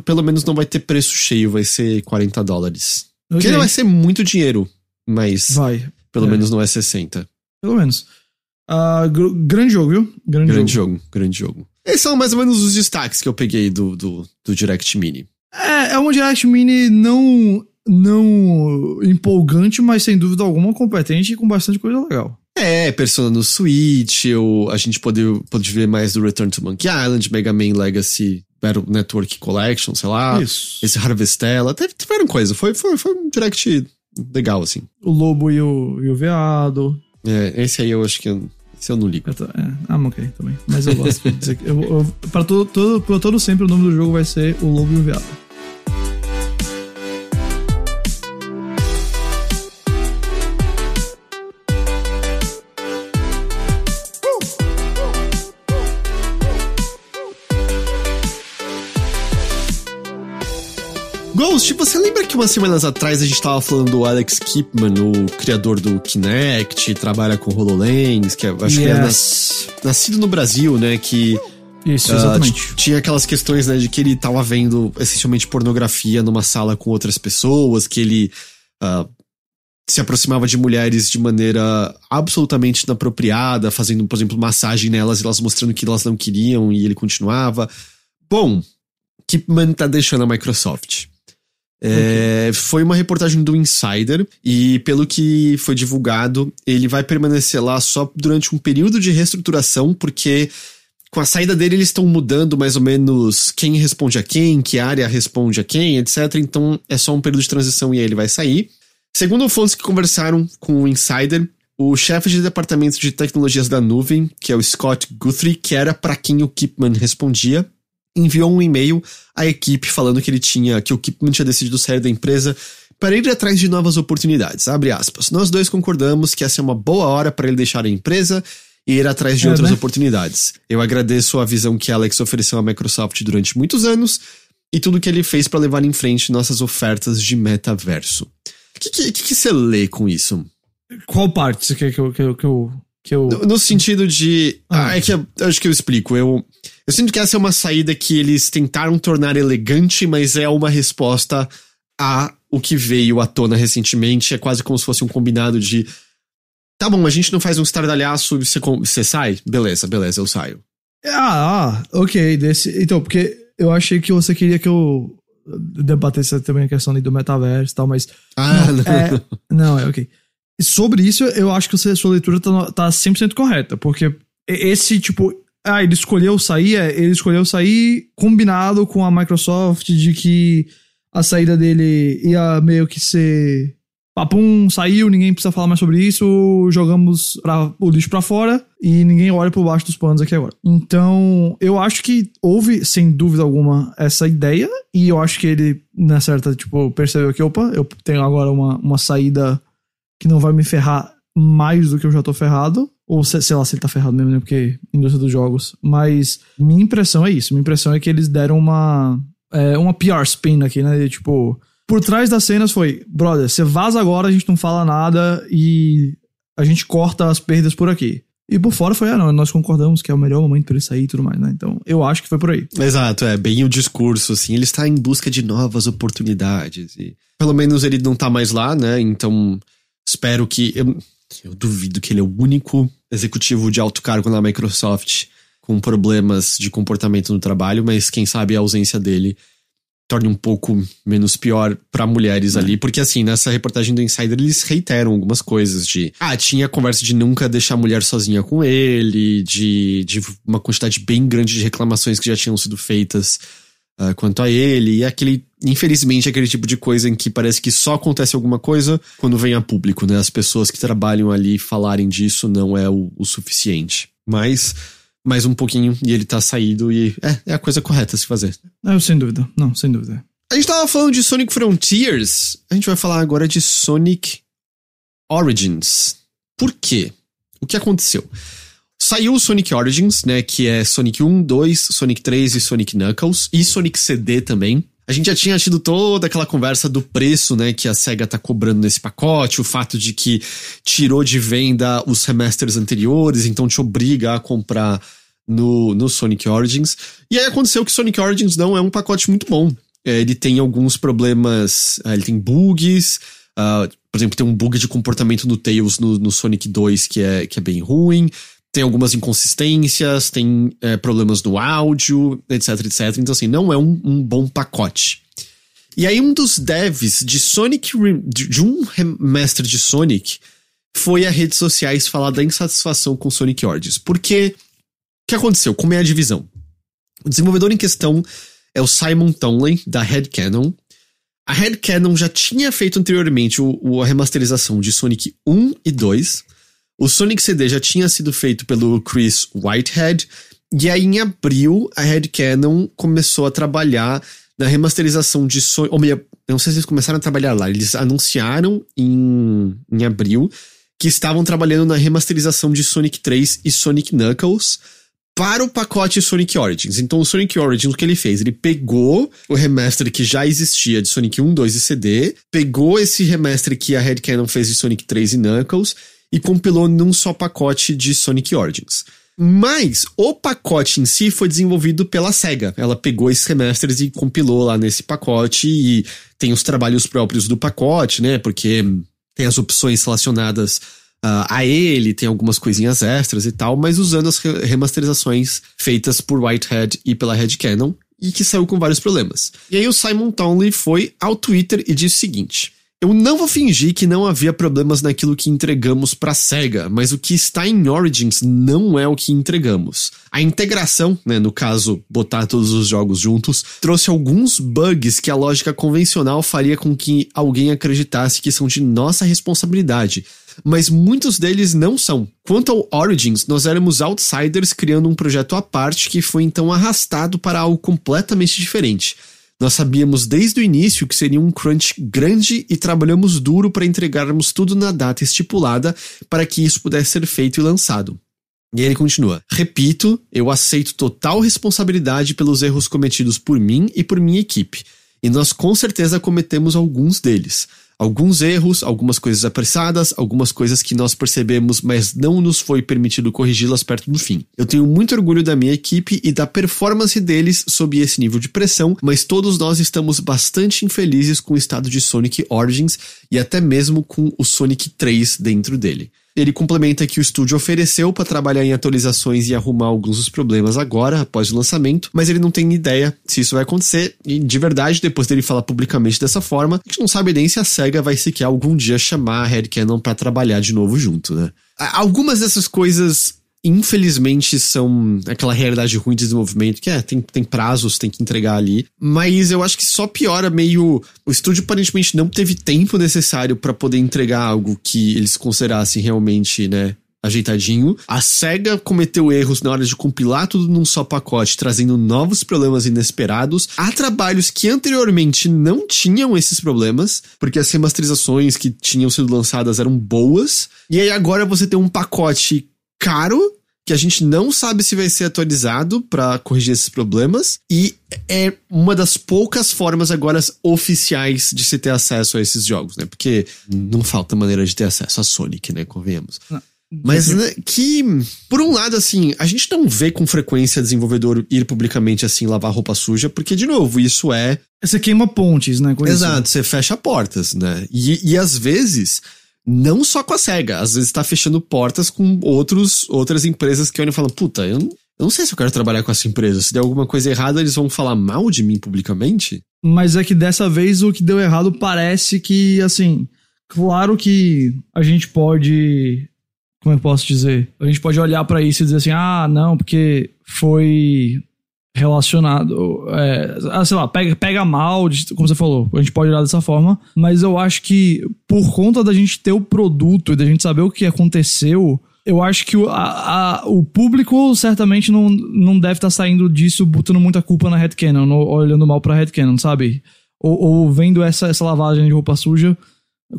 pelo menos, não vai ter preço cheio, vai ser 40 dólares. Que Ok. não vai ser muito dinheiro, mas Vai, pelo É. menos não é 60. pelo menos. Ah, gr- grande jogo, viu? Grande, Grande jogo. jogo, grande jogo. Esses são mais ou menos os destaques que eu peguei do, do, do Direct Mini. É, é um Direct Mini não, não empolgante, mas sem dúvida alguma competente e com bastante coisa legal. É, Persona no Switch, eu, a gente pode, pode ver mais do Return to Monkey Island, Mega Man Legacy Battle Network Collection, sei lá. Isso. Esse Harvestella, teve, tiveram coisa. Foi, foi, foi um Direct legal, assim. O lobo e o, e o veado. É, esse aí eu acho que eu, esse eu não ligo. Eu tô- é, ah, ok, também. Mas eu gosto. Eu, eu, pra, todo, todo, pra todo sempre o nome do jogo vai ser O Lobo e o Veado. Ghost, você lembra que umas semanas atrás a gente tava falando do Alex Kipman, o criador do Kinect, trabalha com HoloLens, que é- acho que é nas- nascido no Brasil, né? Que Isso, Ah, exatamente. t- tinha aquelas questões, né, de que ele tava vendo essencialmente pornografia numa sala com outras pessoas, que ele ah, se aproximava de mulheres de maneira absolutamente inapropriada, fazendo, por exemplo, massagem nelas e elas mostrando que elas não queriam e ele continuava. Bom, Kipman tá deixando a Microsoft. É, Foi uma reportagem do Insider e, pelo que foi divulgado, ele vai permanecer lá só durante um período de reestruturação, porque com a saída dele eles estão mudando mais ou menos quem responde a quem, que área responde a quem, etc. Então é só um período de transição e aí ele vai sair. Segundo fontes que conversaram com o Insider, o chefe de departamento de tecnologias da nuvem, que é o Scott Guthrie, que era para quem o Kipman respondia, enviou um e-mail à equipe falando que ele tinha, que o Kipman tinha decidido sair da empresa para ir atrás de novas oportunidades. Abre aspas. Nós dois concordamos que essa é uma boa hora para ele deixar a empresa e ir atrás de É, outras né? oportunidades. Eu agradeço a visão que Alex ofereceu à Microsoft durante muitos anos e tudo que ele fez para levar em frente nossas ofertas de metaverso. O que, que, que você lê com isso? Qual parte você quer que eu. Que eu, que eu, que eu... No, no sentido de. Ah. Ah, é que eu, acho que eu explico. Eu, eu sinto que essa é uma saída que eles tentaram tornar elegante, mas é uma resposta a o que veio à tona recentemente. É quase como se fosse um combinado de. Tá bom, a gente não faz um estardalhaço e você, você sai? Beleza, beleza, eu saio. Ah, ah, ok. Desse, então, porque eu achei que você queria que eu debatesse também a questão do metaverso e tal, mas. Ah, não. É, não, é ok. Sobre isso, eu acho que você- sua leitura tá, tá 100% correta, porque esse, tipo, ah, ele escolheu sair, é, ele escolheu sair combinado com a Microsoft de que a saída dele ia meio que ser. Papum, saiu, ninguém precisa falar mais sobre isso, jogamos pra- o lixo pra fora e ninguém olha por baixo dos panos aqui agora. Então, eu acho que houve, sem dúvida alguma, essa ideia, e eu acho que ele, na certa, tipo, percebeu que, opa, eu tenho agora uma, uma saída que não vai me ferrar mais do que eu já tô ferrado. Ou se- sei lá se ele tá ferrado mesmo, né? Porque indústria dos jogos. Mas minha impressão é isso. Minha impressão é que eles deram uma. é, uma PR spin aqui, né? Tipo. Por trás das cenas foi, brother, você vaza agora, a gente não fala nada e a gente corta as perdas por aqui. E por fora foi, ah, não, nós concordamos que é o melhor momento para ele sair e tudo mais, né? Então, eu acho que foi por aí. Exato, é bem o discurso, assim. Ele está em busca de novas oportunidades. E pelo menos ele não tá mais lá, né? Então, espero que. Eu, eu duvido que ele é o único executivo de alto cargo na Microsoft com problemas de comportamento no trabalho, mas quem sabe a ausência dele torne um pouco menos pior para mulheres é. ali, porque assim, nessa reportagem do Insider eles reiteram algumas coisas de, ah, tinha conversa de nunca deixar a mulher sozinha com ele, de, de uma quantidade bem grande de reclamações que já tinham sido feitas uh, quanto a ele, e aquele, infelizmente, aquele tipo de coisa em que parece que só acontece alguma coisa quando vem a público, né? As pessoas que trabalham ali falarem disso não é o, o suficiente. Mas mais um pouquinho e ele tá saído e é, é a coisa correta a se fazer. É, sem dúvida. Não, sem dúvida. A gente tava falando de Sonic Frontiers, a gente vai falar agora de Sonic Origins. Por quê? O que aconteceu? Saiu o Sonic Origins, né, que é Sonic 1, 2, Sonic 3 e Sonic Knuckles, e Sonic CD também. A gente já tinha tido toda aquela conversa do preço, né, que a SEGA tá cobrando nesse pacote, o fato de que tirou de venda os remasters anteriores, então te obriga a comprar no, no Sonic Origins. E aí aconteceu que Sonic Origins não é um pacote muito bom. É, ele tem alguns problemas, uh, ele tem bugs, uh, por exemplo, tem um bug de comportamento no Tails no, no Sonic 2 que é, que é bem ruim tem algumas inconsistências, tem é, problemas no áudio, etc, etc. Então, assim, não é um, um, bom pacote. E aí, um dos devs de Sonic, de um remaster de Sonic, foi a redes sociais falar da insatisfação com Sonic Origins. Porque, o que aconteceu? Como é a divisão? O desenvolvedor em questão é o Simon Tonley, da Headcanon. A Headcanon já tinha feito anteriormente o, o, a remasterização de Sonic 1 e 2, o Sonic CD já tinha sido feito pelo Chris Whitehead, e aí em abril a Headcanon começou a trabalhar na remasterização de Sonic. Ou meio, não sei se eles começaram a trabalhar lá, eles anunciaram em, em abril que estavam trabalhando na remasterização de Sonic 3 e Sonic Knuckles para o pacote Sonic Origins. Então, o Sonic Origins, o que ele fez? Ele pegou o remaster que já existia de Sonic 1, 2 e CD, pegou esse remaster que a Headcanon fez de Sonic 3 e Knuckles e compilou num só pacote de Sonic Origins. Mas o pacote em si foi desenvolvido pela SEGA. Ela pegou esses remasters e compilou lá nesse pacote e tem os trabalhos próprios do pacote, né? Porque tem as opções relacionadas uh, a ele, tem algumas coisinhas extras e tal, mas usando as remasterizações feitas por Whitehead e pela Red Canon e que saiu com vários problemas. E aí o Simon Townley foi ao Twitter e disse o seguinte: eu não vou fingir que não havia problemas naquilo que entregamos para Sega, mas o que está em Origins não é o que entregamos. A integração, né, no caso, botar todos os jogos juntos, trouxe alguns bugs que a lógica convencional faria com que alguém acreditasse que são de nossa responsabilidade, mas muitos deles não são. Quanto ao Origins, nós éramos outsiders criando um projeto à parte que foi então arrastado para algo completamente diferente. Nós sabíamos desde o início que seria um crunch grande e trabalhamos duro para entregarmos tudo na data estipulada para que isso pudesse ser feito e lançado. E ele continua: Repito, eu aceito total responsabilidade pelos erros cometidos por mim e por minha equipe, e nós com certeza cometemos alguns deles alguns erros, algumas coisas apressadas, algumas coisas que nós percebemos, mas não nos foi permitido corrigi-las perto do fim. Eu tenho muito orgulho da minha equipe e da performance deles sob esse nível de pressão, mas todos nós estamos bastante infelizes com o estado de Sonic Origins e até mesmo com o Sonic 3 dentro dele. Ele complementa que o estúdio ofereceu para trabalhar em atualizações e arrumar alguns dos problemas agora, após o lançamento, mas ele não tem ideia se isso vai acontecer. E de verdade, depois dele falar publicamente dessa forma, a gente não sabe nem se a SEGA vai sequer algum dia chamar a Headcanon para trabalhar de novo junto, né? Algumas dessas coisas infelizmente são aquela realidade ruim de desenvolvimento, que é, tem, tem prazos, tem que entregar ali. Mas eu acho que só piora meio. O estúdio aparentemente não teve tempo necessário para poder entregar algo que eles considerassem realmente, né? Ajeitadinho. A SEGA cometeu erros na hora de compilar tudo num só pacote, trazendo novos problemas inesperados. Há trabalhos que anteriormente não tinham esses problemas, porque as remasterizações que tinham sido lançadas eram boas. E aí agora você tem um pacote caro que a gente não sabe se vai ser atualizado para corrigir esses problemas e é uma das poucas formas agora oficiais de se ter acesso a esses jogos, né? Porque não falta maneira de ter acesso a Sonic, né? Convenhamos. Não. Mas né, que, por um lado, assim, a gente não vê com frequência desenvolvedor ir publicamente assim lavar roupa suja, porque, de novo, isso é. Você queima pontes, né? Exato, isso. você fecha portas, né? E, e às vezes, não só com a SEGA, às vezes tá fechando portas com outros, outras empresas que olham e falam: puta, eu não, eu não sei se eu quero trabalhar com essa empresa. Se der alguma coisa errada, eles vão falar mal de mim publicamente? Mas é que dessa vez o que deu errado parece que, assim. Claro que a gente pode como eu posso dizer? A gente pode olhar para isso e dizer assim, ah, não, porque foi relacionado, é, ah, sei lá, pega, pega mal, como você falou, a gente pode olhar dessa forma, mas eu acho que por conta da gente ter o produto e da gente saber o que aconteceu, eu acho que o, a, a, o público certamente não, não deve estar tá saindo disso botando muita culpa na headcanon, olhando mal pra headcanon, sabe? Ou, ou vendo essa, essa lavagem de roupa suja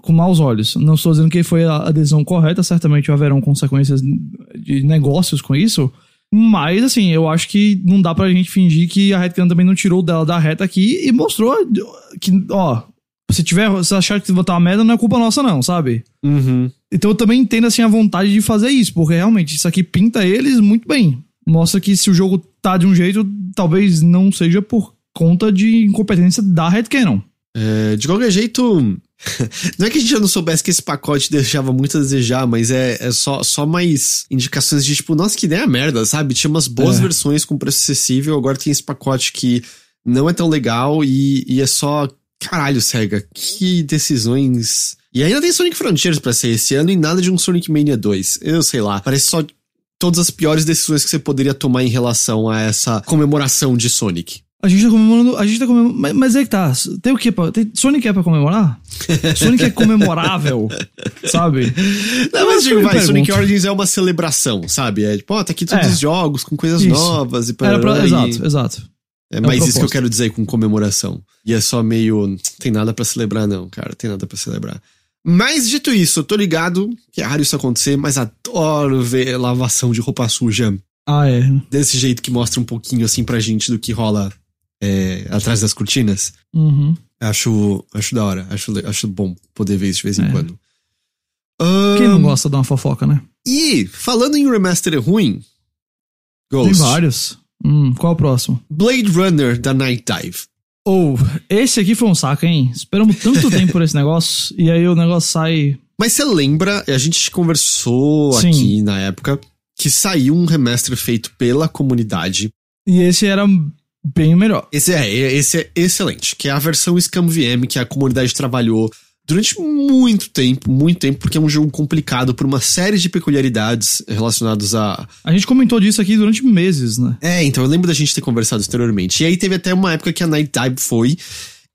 com maus olhos. Não estou dizendo que foi a decisão correta, certamente haverão consequências de negócios com isso. Mas, assim, eu acho que não dá pra gente fingir que a Redcan também não tirou dela da reta aqui e mostrou que, ó, se tiver, se achar que botar uma merda, não é culpa nossa, não, sabe? Uhum. Então eu também entendo, assim, a vontade de fazer isso, porque realmente isso aqui pinta eles muito bem. Mostra que se o jogo tá de um jeito, talvez não seja por conta de incompetência da Red Cannon. É, de qualquer jeito, não é que a gente já não soubesse que esse pacote deixava muito a desejar, mas é, é só, só mais indicações de tipo, nossa, que ideia merda, sabe? Tinha umas boas é. versões com preço acessível, agora tem esse pacote que não é tão legal e, e é só. Caralho, SEGA, que decisões. E ainda tem Sonic Frontiers pra ser esse ano e nada de um Sonic Mania 2. Eu sei lá, parece só todas as piores decisões que você poderia tomar em relação a essa comemoração de Sonic. A gente tá comemorando. A gente tá comemorando. Mas, mas é que tá. Tem o que pra. Tem, Sonic é pra comemorar? Sonic é comemorável, sabe? Não, mas digo, vai, Sonic Origins é uma celebração, sabe? É tipo, ó, tá aqui todos é, os jogos com coisas isso. novas e para. Pra, exato, exato. É, é mais isso que eu quero dizer com comemoração. E é só meio. Tem nada para celebrar, não, cara. Tem nada para celebrar. Mas dito isso, eu tô ligado que é raro isso acontecer, mas adoro ver lavação de roupa suja. Ah, é. Desse jeito que mostra um pouquinho assim pra gente do que rola é, atrás das cortinas. Uhum. Acho, acho da hora. Acho, acho bom poder ver isso de vez em é. quando. Um, Quem não gosta de uma fofoca, né? E, falando em remaster ruim. Ghost. Tem vários. Hum, qual é o próximo? Blade Runner da Night Dive. Ou, oh, esse aqui foi um saco, hein? Esperamos tanto tempo por esse negócio, e aí o negócio sai. Mas você lembra, a gente conversou Sim. aqui na época, que saiu um remaster feito pela comunidade. E esse era bem melhor. Esse é, esse é excelente, que é a versão Scam VM que a comunidade trabalhou durante muito tempo, muito tempo, porque é um jogo complicado por uma série de peculiaridades relacionadas a. A gente comentou disso aqui durante meses, né? É, então eu lembro da gente ter conversado anteriormente. E aí teve até uma época que a Night Dive foi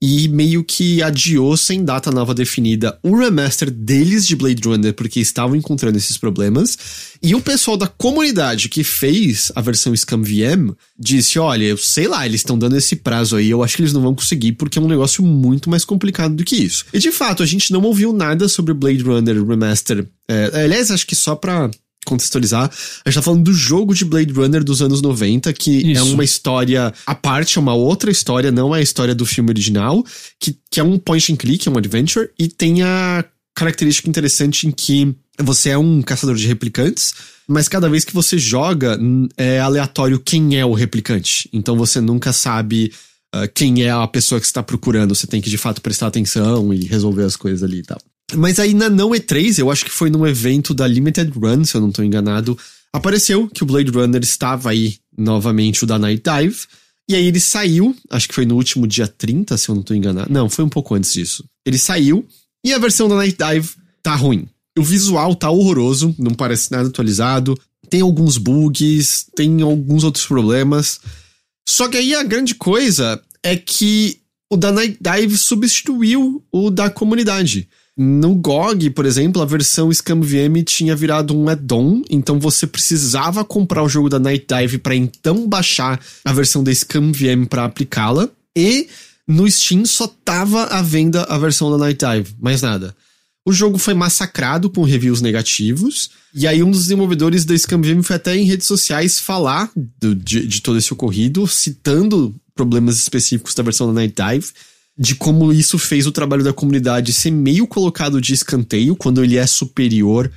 e meio que adiou sem data nova definida o remaster deles de Blade Runner porque estavam encontrando esses problemas. E o pessoal da comunidade que fez a versão Scam VM disse: Olha, eu sei lá, eles estão dando esse prazo aí, eu acho que eles não vão conseguir porque é um negócio muito mais complicado do que isso. E de fato, a gente não ouviu nada sobre Blade Runner Remaster. É, aliás, acho que só pra contextualizar, a gente tá falando do jogo de Blade Runner dos anos 90, que é Isso. é uma história à parte, é uma outra história, não é a história do filme original, que, que é um point and click, é um adventure, e tem a característica interessante em que você é um caçador de replicantes, mas cada vez que você joga, é aleatório quem é o replicante. Então você nunca sabe uh, quem é a pessoa que está procurando. Você tem que de fato prestar atenção e resolver as coisas ali e tal. Mas aí na não E3, eu acho que foi num evento da Limited Run, se eu não estou enganado, apareceu que o Blade Runner estava aí novamente, o da Night Dive. E aí ele saiu, acho que foi no último dia 30, se eu não estou enganado. Não, foi um pouco antes disso. Ele saiu e a versão da Night Dive tá ruim. O visual tá horroroso, não parece nada atualizado. Tem alguns bugs, tem alguns outros problemas. Só que aí a grande coisa é que o da Night Dive substituiu o da comunidade. No GOG, por exemplo, a versão ScamVM tinha virado um add-on, então você precisava comprar o jogo da Night Dive para então baixar a versão da ScamVM para aplicá-la. E no Steam só tava à venda a versão da Night Dive, mais nada. O jogo foi massacrado com reviews negativos. E aí, um dos desenvolvedores da ScamVM foi até em redes sociais falar do, de, de todo esse ocorrido, citando problemas específicos da versão da Night Dive, de como isso fez o trabalho da comunidade ser meio colocado de escanteio quando ele é superior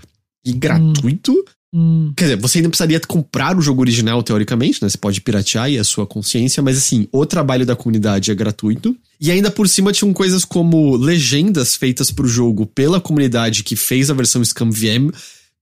e gratuito. Hum. Quer dizer, você ainda precisaria comprar o jogo original, teoricamente, né? Você pode piratear e é a sua consciência, mas assim, o trabalho da comunidade é gratuito. E ainda por cima tinham coisas como legendas feitas pro jogo pela comunidade que fez a versão ScamVM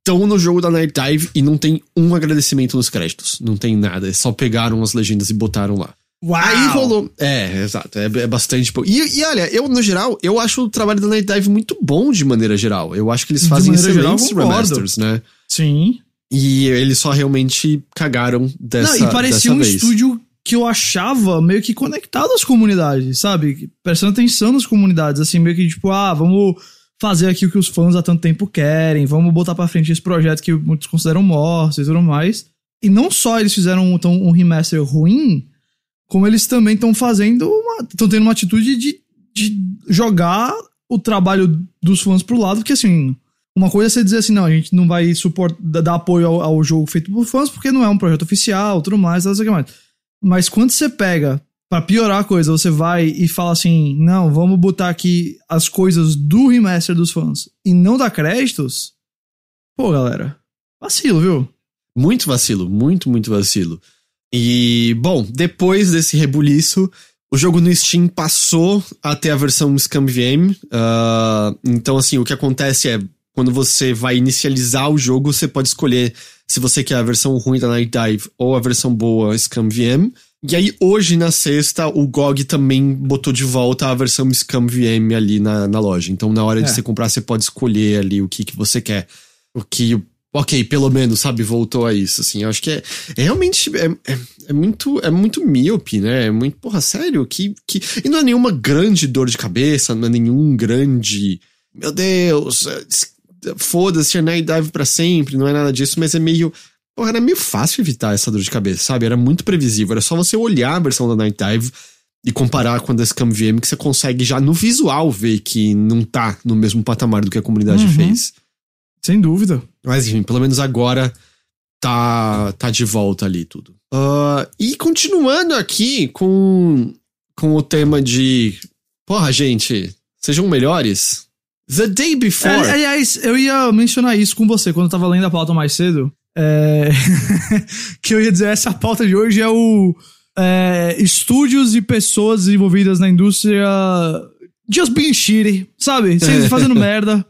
estão no jogo da Night Dive e não tem um agradecimento nos créditos. Não tem nada. Só pegaram as legendas e botaram lá. Uau! Aí rolou. É, exato. É, é bastante. pouco. E, e olha, eu, no geral, eu acho o trabalho da Night Dive muito bom de maneira geral. Eu acho que eles fazem geral, excelentes concordo. remasters, né? Sim. E eles só realmente cagaram dessa, Não, e parecia um vez. estúdio que eu achava meio que conectado às comunidades, sabe? Prestando atenção nas comunidades, assim, meio que tipo, ah, vamos fazer aqui o que os fãs há tanto tempo querem, vamos botar pra frente esse projeto que muitos consideram morto e tudo mais. E não só eles fizeram então, um remaster ruim, como eles também estão fazendo estão tendo uma atitude de, de jogar o trabalho dos fãs pro lado, porque assim. Uma coisa é você dizer assim, não, a gente não vai suportar, dar apoio ao, ao jogo feito por fãs, porque não é um projeto oficial, tudo mais, não sei o que mais. Mas quando você pega, pra piorar a coisa, você vai e fala assim, não, vamos botar aqui as coisas do remaster dos fãs e não dar créditos, pô, galera, vacilo, viu? Muito vacilo, muito, muito vacilo. E, bom, depois desse rebuliço, o jogo no Steam passou a ter a versão ScamVM. ah, então, assim, o que acontece é, quando você vai inicializar o jogo, você pode escolher se você quer a versão ruim da Night Dive ou a versão boa ScamVM. E aí, hoje, na sexta, o GOG também botou de volta a versão ScamVM ali na, na loja. Então, na hora de É. você comprar, você pode escolher ali o que, que você quer. O que ok, pelo menos, sabe, voltou a isso, assim, eu acho que é, é realmente, é, é, é muito, é muito míope, né, é muito, porra, sério, que, que, e não é nenhuma grande dor de cabeça, não é nenhum grande, meu Deus, é, foda-se, a Night Dive pra sempre, não é nada disso, mas é meio, porra, era meio fácil evitar essa dor de cabeça, sabe, era muito previsível, era só você olhar a versão da Night Dive e comparar com a da Scam VM, que você consegue já no visual ver que não tá no mesmo patamar do que a comunidade Uhum. fez. Sem dúvida. Mas enfim, pelo menos agora tá, tá de volta ali tudo. Ah, e continuando aqui com, com o tema de. Porra, gente, sejam melhores. The Day Before. É, aliás, eu ia mencionar isso com você quando eu tava lendo a pauta mais cedo. É, que eu ia dizer, essa pauta de hoje é o é, estúdios e pessoas envolvidas na indústria just being shitty, sabe? Sempre fazendo merda,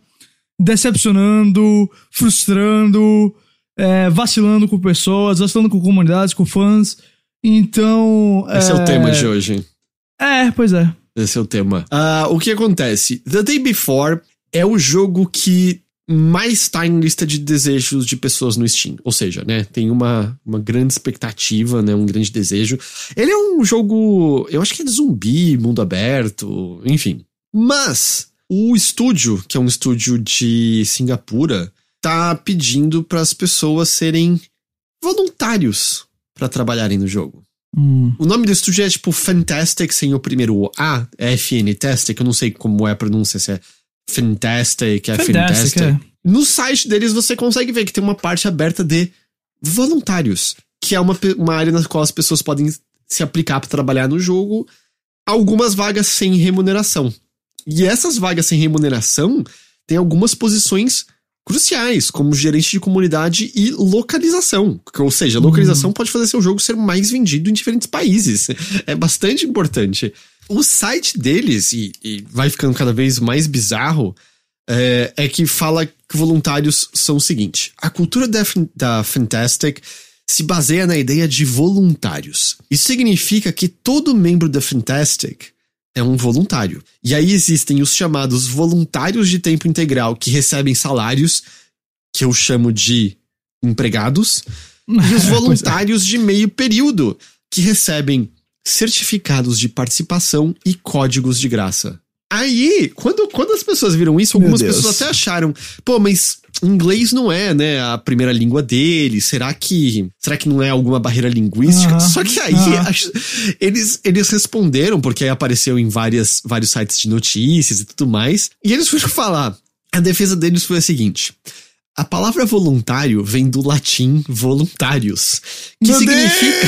decepcionando, frustrando, é, vacilando com pessoas, vacilando com comunidades, com fãs. Então. Esse é o tema de hoje. É, pois é. Esse é o tema. Ah, o que acontece? The Day Before é o jogo que mais tá em lista de desejos de pessoas no Steam. Ou seja, né, tem uma, uma grande expectativa, né, um grande desejo. Ele é um jogo, eu acho que é de zumbi, mundo aberto, enfim. Mas o estúdio, que é um estúdio de Singapura, tá pedindo para as pessoas serem voluntários para trabalharem no jogo. Hum. O nome do estúdio é tipo Fantastic sem o primeiro A, é FN Tastic, eu não sei como é a pronúncia, se é Fantastic, é Fantastic, é. No site deles você consegue ver que tem uma parte aberta de voluntários, que é uma, uma área na qual as pessoas podem se aplicar para trabalhar no jogo, algumas vagas sem remuneração. E essas vagas sem remuneração tem algumas posições cruciais, como gerente de comunidade e localização. Ou seja, localização pode fazer seu jogo ser mais vendido em diferentes países. É bastante importante. O site deles, e, e vai ficando cada vez mais bizarro, é, é que fala que voluntários são o seguinte: a cultura da, da Fantastic se baseia na ideia de voluntários. Isso significa que todo membro da Fantastic é um voluntário. E aí existem os chamados voluntários de tempo integral que recebem salários, que eu chamo de empregados, e os é. voluntários de meio período, que recebem certificados de participação e códigos de graça. Aí, quando, quando as pessoas viram isso, algumas pessoas até acharam, pô, mas inglês não é, né, a primeira língua deles. Será que será que não é alguma barreira linguística? Aham, Só que aí acho- eles, eles responderam porque aí apareceu em várias vários sites de notícias e tudo mais. E eles foram falar: A defesa deles foi a seguinte. A palavra voluntário vem do latim voluntários, que Meu significa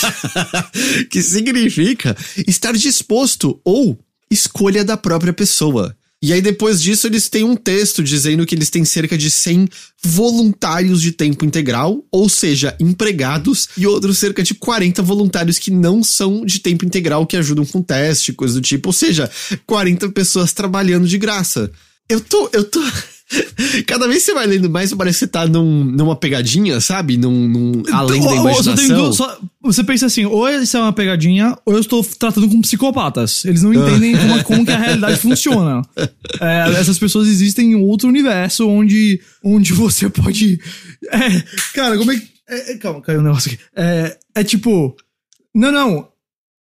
que significa estar disposto ou escolha da própria pessoa. E aí depois disso eles têm um texto dizendo que eles têm cerca de 100 voluntários de tempo integral, ou seja, empregados, e outros cerca de 40 voluntários que não são de tempo integral que ajudam com teste, coisa do tipo, ou seja, 40 pessoas trabalhando de graça. Eu tô, eu tô Cada vez que você vai lendo mais, parece que você tá num, numa pegadinha, sabe? Num, num além da Ou- imaginação. Só- você pensa assim, ou isso é uma pegadinha, ou eu estou tratando com psicopatas. Eles não entendem como, como que a realidade funciona. É, essas pessoas existem em outro universo onde, onde você pode. É, cara, como é que. é, é, calma, caiu um negócio aqui. É, é tipo. Não, não.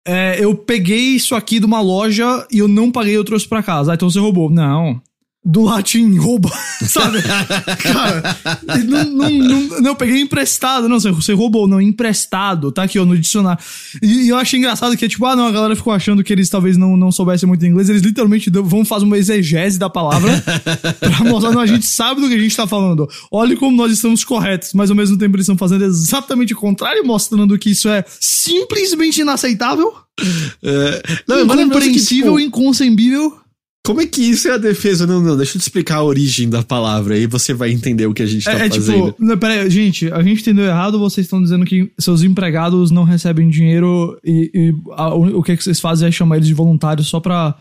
É, eu peguei isso aqui de uma loja e eu não paguei, eu trouxe pra casa. Ah, então você roubou. Não. Do latim rouba, sabe? Cara, não, não, não, não, eu peguei emprestado. Não, você, você roubou, não, emprestado. Tá aqui, ó, no dicionário. E, e eu achei engraçado que é tipo, ah, não, a galera ficou achando que eles talvez não, não soubessem muito inglês. Eles literalmente vão fazer uma exegese da palavra pra mostrar, não, a gente sabe do que a gente tá falando. Olha como nós estamos corretos, mas ao mesmo tempo eles estão fazendo exatamente o contrário, mostrando que isso é simplesmente inaceitável, É, não, é incompreensível, tipo, inconcebível. Como é que isso é a defesa? Não, não, deixa eu te explicar a origem da palavra, aí você vai entender o que a gente tá É, é fazendo. tipo, não, pera aí, gente, a gente entendeu errado, vocês estão dizendo que seus empregados não recebem dinheiro e, e a- o, que, que vocês fazem é chamar eles de voluntários só pra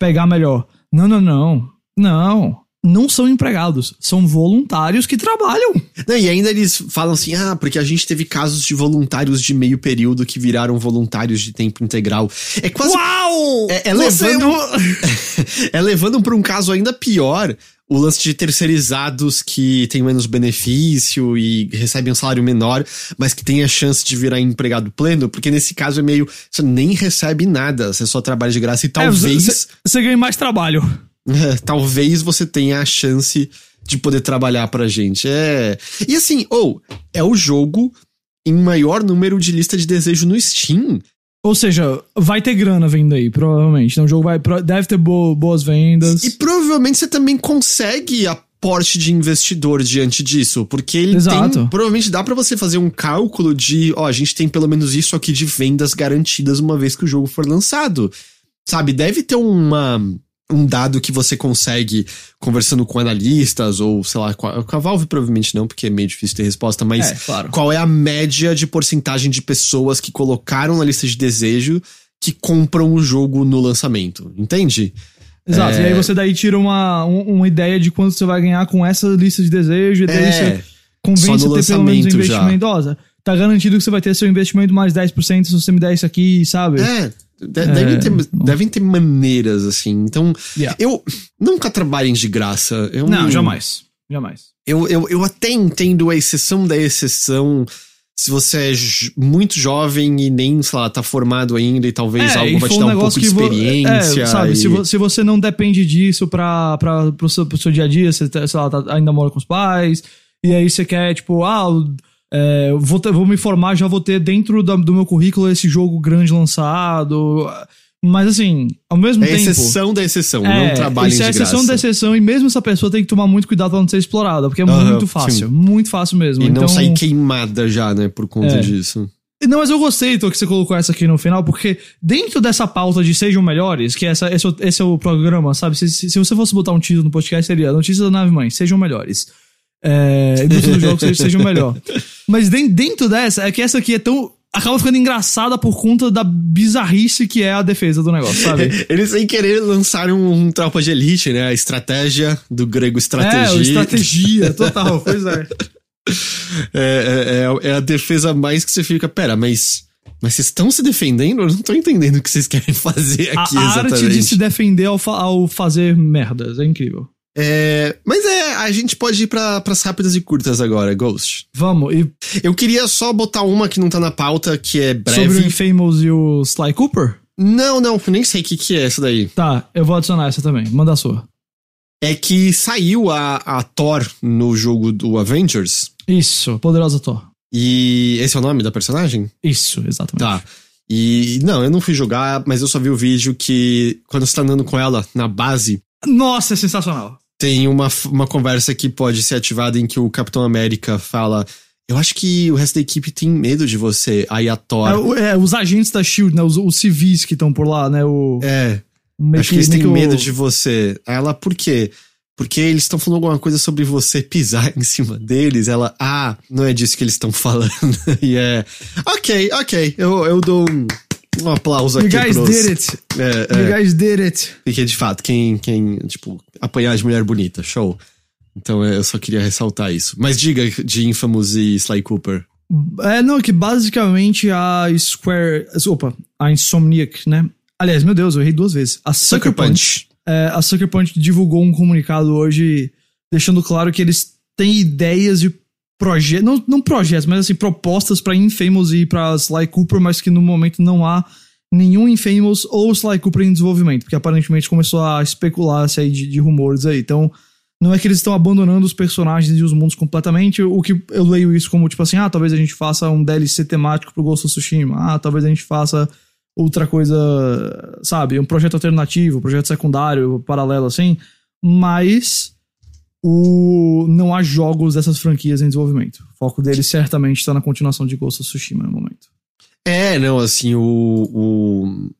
pegar melhor. Não, não, não. Não. Não são empregados, são voluntários que trabalham. Não, e ainda eles falam assim: ah, porque a gente teve casos de voluntários de meio período que viraram voluntários de tempo integral. É quase. Uau! É, é levando, é levando pra um caso ainda pior o lance de terceirizados que têm menos benefício e recebem um salário menor, mas que têm a chance de virar empregado pleno, porque nesse caso é meio. Você nem recebe nada, você só trabalha de graça e É, talvez. você- Você ganha mais trabalho. Talvez você tenha a chance de poder trabalhar pra gente. É. E assim, ou, é o jogo em maior número de lista de desejo no Steam. Ou seja, vai ter grana vindo aí, provavelmente. Então o jogo vai, deve ter bo- boas vendas. E provavelmente você também consegue aporte de investidor diante disso, porque ele Exato. tem. Provavelmente dá pra você fazer um cálculo de, ó, a gente tem pelo menos isso aqui de vendas garantidas uma vez que o jogo for lançado. Sabe, deve ter uma. Um dado que você consegue conversando com analistas, ou sei lá, com a, com a Valve provavelmente não, porque é meio difícil ter resposta, mas É, claro. qual é a média de porcentagem de pessoas que colocaram na lista de desejo que compram o jogo no lançamento, entende? Exato. É. E aí você daí tira uma, um- uma ideia de quanto você vai ganhar com essa lista de desejo, e daí É, você convence a ter pelo menos um já. investimento. Ó, Zé, tá garantido que você vai ter seu investimento mais 10% se você me der isso aqui, sabe? É, de- devem, ter, não. devem ter maneiras, assim. Então, Yeah. eu nunca trabalhem de graça. Eu, Não, jamais. Jamais. Eu, eu, eu até entendo a exceção da exceção. Se você é muito jovem e nem, sei lá, tá formado ainda e talvez É, algo e vai te dar um um pouco de vo- experiência. É, sabe, e- se, vo- se você não depende disso pra, pra, pro, seu, pro seu dia a dia, você tá- sei lá, tá- ainda mora com os pais, e aí você quer, tipo, ah, é, vou, ter- vou me formar, já vou ter dentro da- do meu currículo esse jogo grande lançado. Mas assim, ao mesmo É tempo. exceção da exceção, É, não trabalhem isso é exceção da exceção, e mesmo essa pessoa tem que tomar muito cuidado pra não ser explorada, porque é Aham, muito fácil, sim. muito fácil mesmo. E não então, sair queimada já, né, por conta É. disso. Não, mas eu gostei, Tô, que você colocou essa aqui no final, porque dentro dessa pauta de sejam melhores, que essa, esse, é o- esse é o programa, sabe? Se, se, se você fosse botar um título no podcast, seria Notícias da Nave Mãe, sejam melhores. É, indústria do jogo, sejam, sejam melhor. Mas den- dentro dessa, é que essa aqui é tão. Acaba ficando engraçada por conta da bizarrice que é a defesa do negócio, sabe? Eles sem querer lançaram um tropa de elite, né? A estratégia do grego estratégia. É, o estratégia, total, pois é. É, é, é a defesa mais que você fica, pera, mas. Mas vocês estão se defendendo? Eu não tô entendendo o que vocês querem fazer A, aqui a exatamente. arte de se defender ao, fa- ao fazer merdas, é incrível. É, mas é, a gente pode ir pra, pras rápidas e curtas agora, Ghost. Vamos, e Eu queria só botar uma que não tá na pauta, que é sobre o breve. Infamous e o Sly Cooper? Não, não, nem sei o que, que é essa daí. Tá, eu vou adicionar essa também. Manda a sua. É que saiu a, a Thor no jogo do Avengers. Isso, poderosa Thor. E esse é o nome da personagem? Isso, exatamente. Tá. E não, eu não fui jogar, mas eu só vi o vídeo que quando você tá andando com ela na base, Nossa, é sensacional. Tem uma, uma conversa que pode ser ativada em que o Capitão América fala. Eu acho que o resto da equipe tem medo de você. Aí a Thor. É, o- é, os agentes da Shield, né? Os, os civis que estão por lá, né? O, É, meio acho que eles têm o- medo de você. Aí Ela, por quê? Porque eles estão falando alguma coisa sobre você pisar em cima deles. Ela, ah, não é disso que eles estão falando. e é. Ok, ok. Eu, eu dou um, um aplauso You aqui guys pros. did it. É, é. You guys did it. Porque, de fato, quem, quem, tipo, apanhar de mulher bonita, show. Então é, eu só queria ressaltar isso. Mas diga de Infamous e Sly Cooper. É, não, que basicamente a Square. Opa, a Insomniac, né? Aliás, meu Deus, eu errei duas vezes. A Sucker, Punch. é, a Sucker Punch divulgou um comunicado hoje deixando claro que eles têm ideias de projetos. Não, não projetos, mas assim, propostas pra Infamous e pra Sly Cooper, mas que no momento não há nenhum Infamous ou Sly Cooper em desenvolvimento, porque aparentemente começou a especular-se aí de, de rumores aí. Então. Não é que eles estão abandonando os personagens e os mundos completamente. O que eu leio isso como tipo assim: ah, talvez a gente faça um DLC temático pro Ghost of Tsushima. Ah, talvez a gente faça outra coisa, sabe? Um projeto alternativo, projeto secundário, paralelo assim. Mas o não há jogos dessas franquias em desenvolvimento. O foco deles certamente está na continuação de Ghost of Tsushima no momento. É, não, assim, o. O,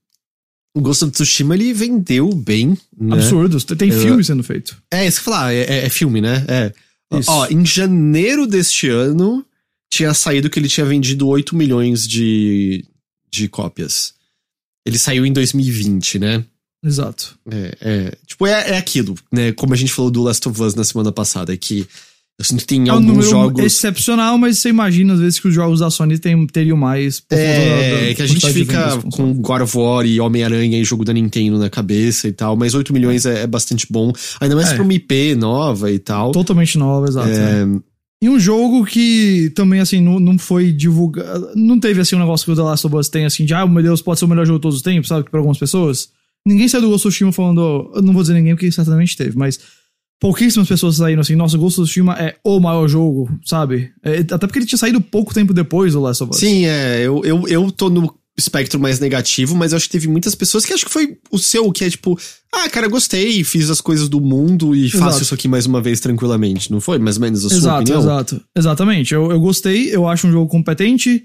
o Ghost of Tsushima ele vendeu bem, né? Absurdos. Tem Eu- filme sendo feito. É, isso que falar, é, é- é filme, né? É. Isso. Ó, em janeiro deste ano, tinha saído que ele tinha vendido 8 milhões de, de cópias. Ele saiu em 2020, né? Exato. É, é, tipo, é, é aquilo, né? Como a gente falou do Last of Us na semana passada, é que eu sinto que tem É um alguns número jogos. excepcional, mas você imagina às vezes que os jogos da Sony tem, teriam mais. por conta da- É, da que a gente fica com God of War e Homem-Aranha e jogo da Nintendo na cabeça e tal, mas 8 milhões é, é bastante bom. Ainda mais É. pra uma IP nova e tal. Totalmente nova, exato. É, né? E um jogo que também, assim, não, não foi divulgado. Não teve, assim, um negócio que o The Last of Us tem, assim, de, ah, meu Deus, pode ser o melhor jogo de todos os tempos, sabe? Que pra algumas pessoas. Ninguém saiu do Ghost of Tsushima falando. Eu não vou dizer ninguém, porque certamente teve, mas. Pouquíssimas pessoas saíram assim, nossa, Ghost of Tsushima é o maior jogo, sabe? É, até porque ele tinha saído pouco tempo depois do Last of Us. Sim, é, eu, eu, eu tô no espectro mais negativo, mas eu acho que teve muitas pessoas que acho que foi o seu, que é tipo, ah, cara, gostei, fiz as coisas do mundo e Exato. faço isso aqui mais uma vez tranquilamente, não foi? Mais ou menos a sua Exato, opinião? exato. Exatamente. Eu, eu gostei, eu acho um jogo competente,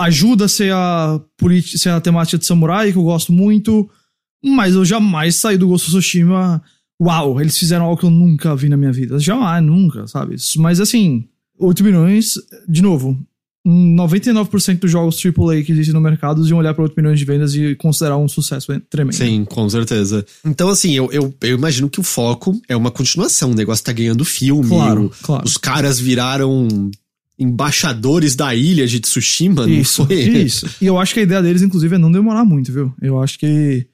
ajuda a ser a, ser a temática de samurai, que eu gosto muito, mas eu jamais saí do Ghost of Tsushima. Uau, eles fizeram algo que eu nunca vi na minha vida. Jamais, nunca, sabe? Mas assim, 8 milhões, de novo, 99% dos jogos AAA que existem no mercado iam olhar para 8 milhões de vendas e considerar um sucesso tremendo. Sim, com certeza. Então, assim, eu, eu, eu imagino que o foco é uma continuação. O negócio tá ganhando filme. Claro, o- claro. Os caras viraram embaixadores da ilha de Tsushima, não Isso, foi? isso. E eu acho que a ideia deles, inclusive, é não demorar muito, viu? Eu acho que.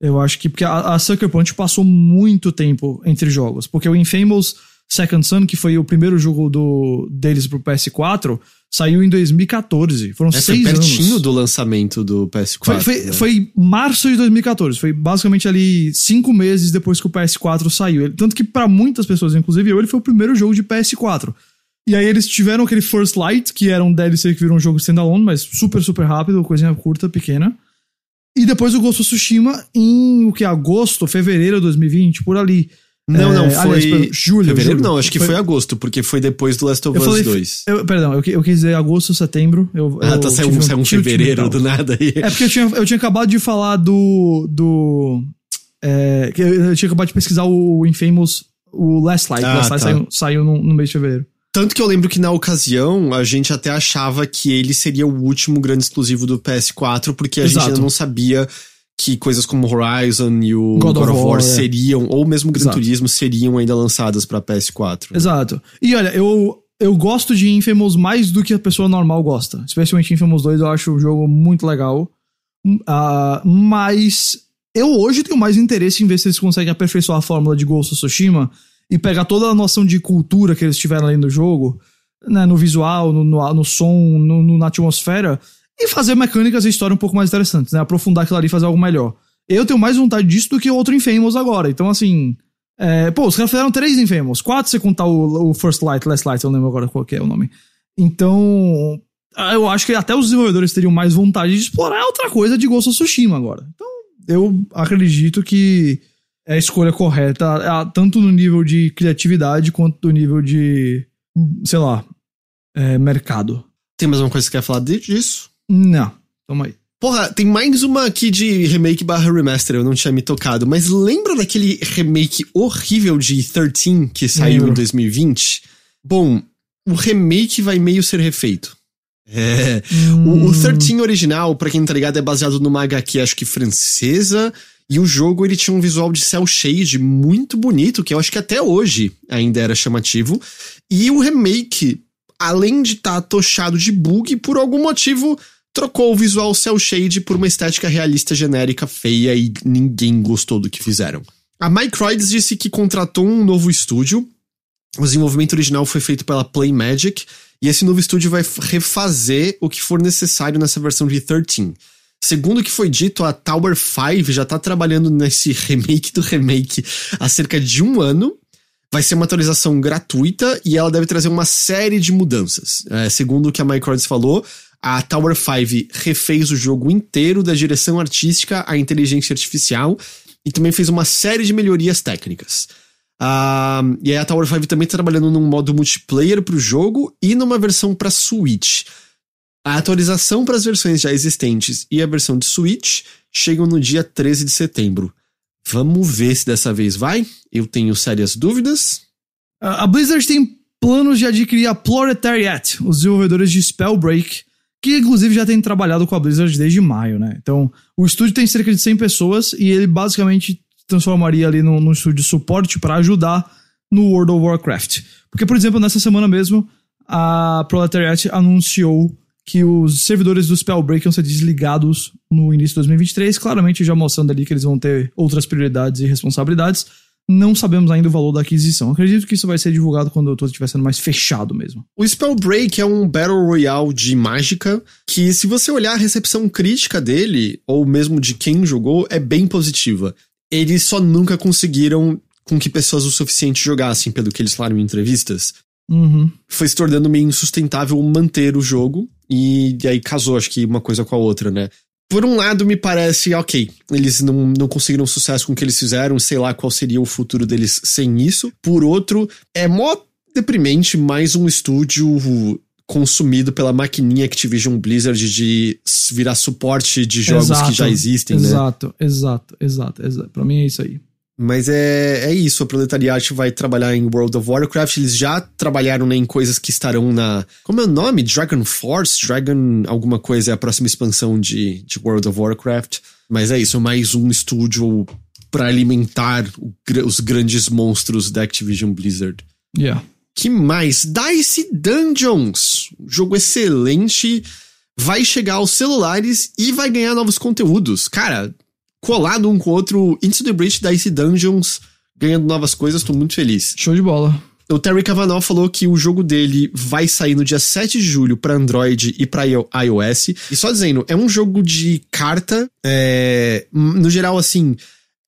Eu acho que. Porque a, a Sucker Punch passou muito tempo entre jogos. Porque o Infamous Second Son, que foi o primeiro jogo do, deles pro PS4, saiu em 2014. Foram É, foi seis pertinho anos. do lançamento do PS4. Foi, foi, né? foi março de 2014. Foi basicamente ali cinco meses depois que o PS4 saiu. Ele- Tanto que pra muitas pessoas, inclusive eu, ele foi o primeiro jogo de PS4. E aí eles tiveram aquele First Light, que era um DLC que virou um jogo standalone, mas super, super rápido, coisinha curta, pequena. E depois o Ghost of Tsushima em o que? Agosto, fevereiro de 2020, por ali. Não, É, não, aliás, foi. pera- julho, Fevereiro? julho. Não, acho que Foi- foi, agosto, porque foi depois do Last of Us falei, 2. eu, perdão, eu, eu quis dizer agosto, setembro. Eu, Ah, eu tá, saiu, um tilt fevereiro do nada aí. É porque eu tinha, eu tinha acabado de falar do. do é, eu tinha acabado de pesquisar o Infamous, o Last Light. Ah, Last Light tá. saiu, saiu no, no mês de fevereiro. Tanto que eu lembro que na ocasião a gente até achava que ele seria o último grande exclusivo do PS4, porque a gente Exato. ainda não sabia que coisas como Horizon e o God God, of War, War, é. seriam, ou mesmo Gran Exato. Turismo, seriam ainda lançadas pra PS4. Exato. E olha, eu, eu gosto de Infamous mais do que a pessoa normal gosta. Especialmente Infamous 2, eu acho o jogo muito legal. Ah, mas eu hoje tenho mais interesse em ver se eles conseguem aperfeiçoar a fórmula de Ghost of Tsushima e pegar toda a noção de cultura que eles tiveram ali no jogo, né, no visual, no, no, no som, no, no- na atmosfera, e fazer mecânicas e história um pouco mais interessantes, né? Aprofundar aquilo ali e fazer algo melhor. Eu tenho mais vontade disso do que outro Infamous agora. Então, assim. é, pô, os caras fizeram três Infamous. Quatro se contar o, o First Light, Last Light, eu não lembro agora qual que é o nome. Então. ah, Eu acho que até os desenvolvedores teriam mais vontade de explorar outra coisa de Ghost of Tsushima agora. Então, eu acredito que é a escolha correta, tanto no nível de criatividade quanto no nível de, sei lá, é, mercado. Tem mais uma coisa que você quer falar disso? Não, toma aí. Porra, tem mais uma aqui de remake barra remaster, eu não tinha me tocado. Mas lembra daquele remake horrível de 13 que saiu Lembro. em 2020? Bom, o remake vai meio ser refeito. É. O, o 13 original, pra quem não tá ligado, é baseado numa HQ, acho que francesa. E o jogo ele tinha um visual de cel shade muito bonito, que eu acho que até hoje ainda era chamativo. E o remake, além de estar tochado de bug, por algum motivo trocou o visual cel shade por uma estética realista genérica feia e ninguém gostou do que fizeram. A Microids disse que contratou um novo estúdio. O desenvolvimento original foi feito pela Playmagic e esse novo estúdio vai refazer o que for necessário nessa versão de 13. Segundo o que foi dito, a Tower 5 já tá trabalhando nesse remake do remake há cerca de um ano. Vai ser uma atualização gratuita e ela deve trazer uma série de mudanças. É, segundo o que a Microids falou, a Tower 5 refez o jogo inteiro, da direção artística à inteligência artificial, e também fez uma série de melhorias técnicas. Ah, e aí a Tower 5 também tá trabalhando num modo multiplayer pro jogo e numa versão para Switch. A atualização para as versões já existentes e a versão de Switch chegam no dia 13 de setembro. Vamos ver se dessa vez vai. Eu tenho sérias dúvidas. A Blizzard tem planos de adquirir a Proletariat, os desenvolvedores de Spellbreak, que inclusive já tem trabalhado com a Blizzard desde maio, né? Então, o estúdio tem cerca de 100 pessoas e ele basicamente transformaria ali num, num estúdio de suporte para ajudar no World of Warcraft. Porque, por exemplo, nessa semana mesmo, a Proletariat anunciou que os servidores do Spellbreak iam ser desligados no início de 2023, claramente já mostrando ali que eles vão ter outras prioridades e responsabilidades. Não sabemos ainda o valor da aquisição. Acredito que isso vai ser divulgado quando tudo estiver sendo mais fechado mesmo. O Spellbreak é um Battle Royale de mágica que, se você olhar a recepção crítica dele, ou mesmo de quem jogou, é bem positiva. Eles só nunca conseguiram com que pessoas o suficiente jogassem, pelo que eles falaram em entrevistas. Uhum. Foi se tornando meio insustentável manter o jogo, e, e aí casou, acho que uma coisa com a outra, né? Por um lado, me parece, ok, eles não, não conseguiram sucesso com o que eles fizeram, sei lá qual seria o futuro deles sem isso. Por outro, é mó deprimente mais um estúdio consumido pela maquininha Activision Blizzard de virar suporte de jogos Exato, que já existem, né? Exato, exato, exato, exato. Pra mim é isso aí. Mas é, é isso, a Proletariat vai trabalhar em World of Warcraft, eles já trabalharam né, em coisas que estarão na... Como é o nome? Dragon Force? Dragon alguma coisa é a próxima expansão de, de World of Warcraft. Mas é isso, mais um estúdio para alimentar o os grandes monstros da Activision Blizzard. Yeah. Que mais? Dice Dungeons! Jogo excelente, vai chegar aos celulares e vai ganhar novos conteúdos. Cara, colado um com o outro, Into the Breach, Dice Dungeons, ganhando novas coisas, tô muito feliz. Show de bola. O Terry Cavanaugh falou que o jogo dele vai sair no dia 7 de julho para Android e para iOS. E só dizendo, é um jogo de carta, é, no geral, assim,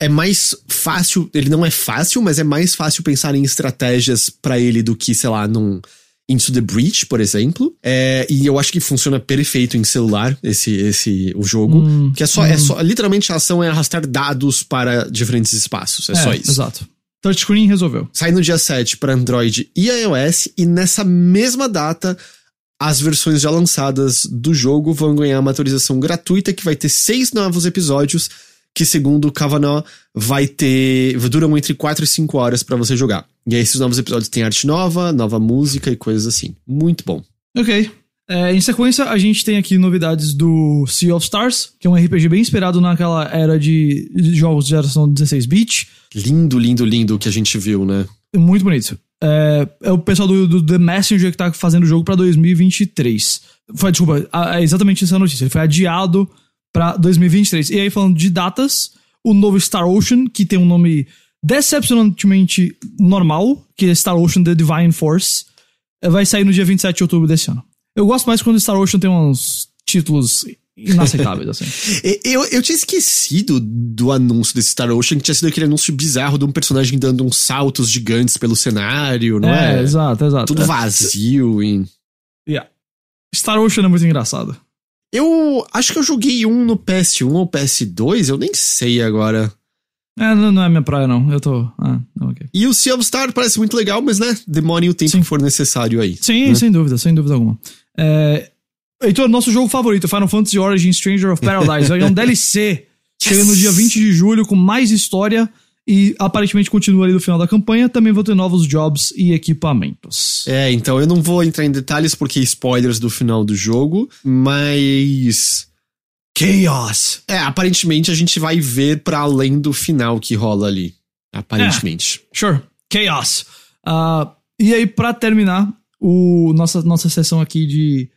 é mais fácil. Ele não é fácil, mas é mais fácil pensar em estratégias para ele do que, sei lá, num Into the Breach, por exemplo. É, e eu acho que funciona perfeito em celular, esse, esse o jogo. Hum, que é só, é só. Literalmente a ação é arrastar dados para diferentes espaços. É, só isso. Exato. Touchscreen resolveu. Sai no dia 7 para Android e iOS, e nessa mesma data, as versões já lançadas do jogo vão ganhar uma atualização gratuita que vai ter seis novos episódios, que segundo o Kavanaugh vai ter. duram entre 4 e 5 horas para você jogar. E aí esses novos episódios têm arte nova, nova música e coisas assim. Muito bom. Ok. É, em sequência, a gente tem aqui novidades do Sea of Stars, que é um RPG bem esperado naquela era de jogos de geração 16-bit. Lindo, lindo, lindo o que a gente viu, né? Muito bonito. É, é o pessoal do, do The Messenger que tá fazendo o jogo pra 2023. Foi, desculpa, é exatamente essa notícia. Ele foi adiado pra 2023. E aí, falando de datas, o novo Star Ocean, que tem um nome decepcionantemente normal, que é Star Ocean The Divine Force, é, vai sair no dia 27 de outubro desse ano. Eu gosto mais quando Star Ocean tem uns títulos inaceitáveis, assim. Eu, eu tinha esquecido do anúncio desse Star Ocean, que tinha sido aquele anúncio bizarro de um personagem dando uns saltos gigantes pelo cenário, não é? exato, exato. Tudo É, vazio e. yeah. Star Ocean é muito engraçado. Eu acho que eu joguei um no PS1 ou PS2, eu nem sei agora. É, não, não é minha praia, não. Eu tô. Ah, ok. E o Sea of Star parece muito legal, mas né, demore o tempo Sim. que for necessário aí. Sim, né? sem dúvida, sem dúvida alguma. É, Heitor, nosso jogo favorito, Final Fantasy Origin Stranger of Paradise. Ganhar um DLC. Chega no dia 20 de julho com mais história e aparentemente continua ali no final da campanha. Também vão ter novos jobs e equipamentos. É, então eu não vou entrar em detalhes porque spoilers do final do jogo, mas. Chaos! É, aparentemente a gente vai ver pra além do final que rola ali. Aparentemente. Sure. Chaos. Ah, e aí, pra terminar, o, nossa, nossa sessão aqui de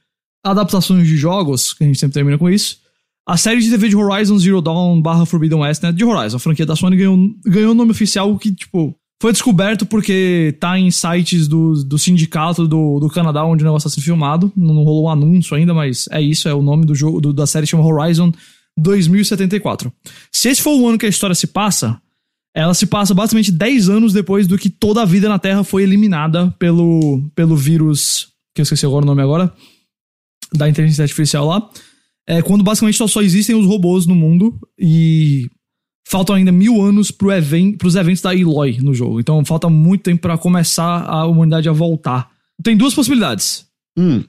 adaptações de jogos, que a gente sempre termina com isso. A série de TV de Horizon Zero Dawn barra Forbidden West, né? De Horizon, a franquia da Sony ganhou, ganhou o nome oficial que, tipo, foi descoberto porque tá em sites do, do sindicato do, do Canadá onde o negócio está sendo filmado. Não, não rolou um anúncio ainda, mas é isso, é o nome do jogo do- da série chama Horizon 2074. Se esse for o ano que a história se passa, ela se passa basicamente 10 anos depois do que toda a vida na Terra foi eliminada pelo, pelo vírus, que eu esqueci agora o nome agora, da inteligência artificial lá. É quando basicamente só, só existem os robôs no mundo e faltam ainda mil anos even pros eventos da Eloy no jogo. Então falta muito tempo pra começar a humanidade a voltar. Tem duas possibilidades Hum,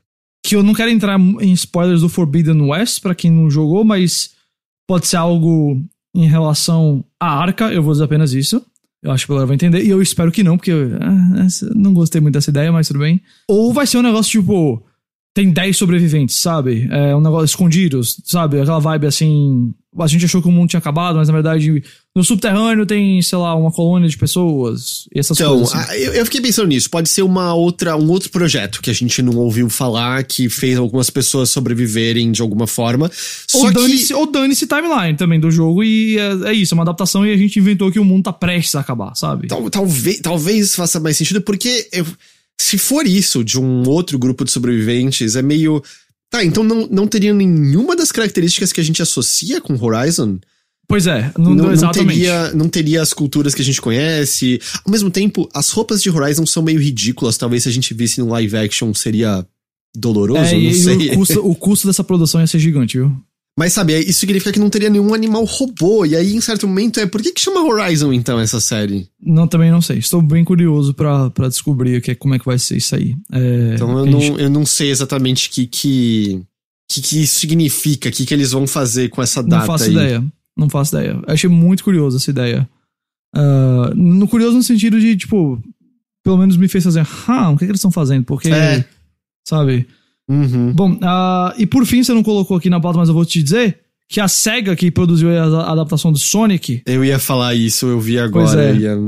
que eu não quero entrar em spoilers do Forbidden West pra quem não jogou, mas pode ser algo em relação à arca, eu vou dizer apenas isso. Eu acho que a galera vai entender, e eu espero que não, porque eu ah, essa- não gostei muito dessa ideia, mas tudo bem. Ou vai ser um negócio tipo. Tem 10 sobreviventes, sabe? É um negócio escondidos, sabe? Aquela vibe assim. A gente achou que o mundo tinha acabado, mas na verdade no subterrâneo tem, sei lá, uma colônia de pessoas e essas Então, coisas. assim. ah, eu, eu fiquei pensando nisso. Pode ser uma outra, um outro projeto que a gente não ouviu falar, que fez algumas pessoas sobreviverem de alguma forma. Ou que. dane-se ou dane-se timeline também do jogo, e é, é isso, é uma adaptação e a gente inventou que o mundo tá prestes a acabar, sabe? Tal- talvez, talvez faça mais sentido, porque eu- se for isso de um outro grupo de sobreviventes, é meio. Tá, então não, não teria nenhuma das características que a gente associa com Horizon. Pois é, não, Não, não exatamente. teria, não teria as culturas que a gente conhece. Ao mesmo tempo, as roupas de Horizon são meio ridículas. Talvez se a gente visse no live action seria doloroso, É, não sei. o custo, o custo dessa produção ia ser gigante, viu? Mas sabe, é, isso significa que não teria nenhum animal robô. E aí, em certo momento, é por que, que chama Horizon então essa série? Não, também não sei. Estou bem curioso pra, pra descobrir o que, é- como é que vai ser isso aí. É, Então eu gente- não, eu não sei exatamente o que, que, que, que isso significa, o que, que eles vão fazer com essa data Não faço aí. ideia. Não faço ideia. Eu achei muito curioso essa ideia. Ah, no curioso no sentido de, tipo, pelo menos me fez fazer, ah, o que, que eles estão fazendo? Porque, É. sabe? Uhum. Bom, ah, e por fim, você não colocou aqui na pauta, mas eu vou te dizer que a SEGA que produziu a adaptação do Sonic, Eu ia falar isso, eu vi Pois agora. é. ia-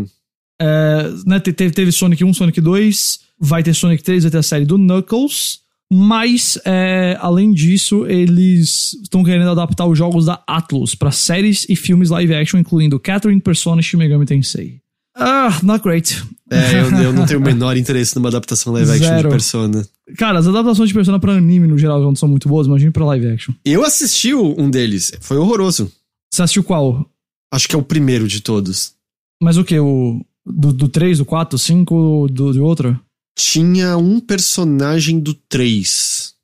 é, né, te- teve, teve Sonic 1, Sonic 2, vai ter Sonic 3, vai ter a série do Knuckles, mas, é, além disso, eles estão querendo adaptar os jogos da Atlus para séries e filmes live action, incluindo Catherine, Persona e Shin Megami Tensei. Ah, not great. É, eu, eu não tenho o menor interesse numa adaptação live action Zero. de Persona. Cara, as adaptações de Persona pra anime, no geral, não são muito boas, imagine pra live action. Eu assisti um deles, foi horroroso. Você assistiu qual? Acho que é o primeiro de todos. Mas o que? O, do, do 3, do 4, do 5, do, do outro? Tinha um personagem do 3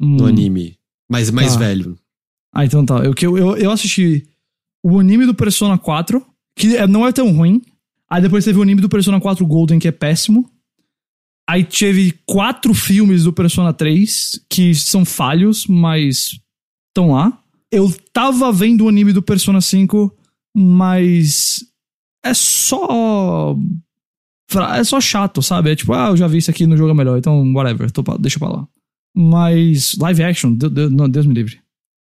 no Hum. anime, mas mais Tá. velho. Ah, então tá. Eu, eu, eu assisti o anime do Persona 4, que é- não é tão ruim. Aí depois teve o anime do Persona 4 Golden, que é péssimo. Aí teve quatro filmes do Persona 3, que são falhos, mas estão lá. Eu tava vendo o anime do Persona 5, mas é só. É só chato, sabe? É tipo, ah, eu já vi isso aqui no jogo é melhor, então whatever, tô, deixa pra lá. Mas live action, Deus, Deus, não, Deus me livre.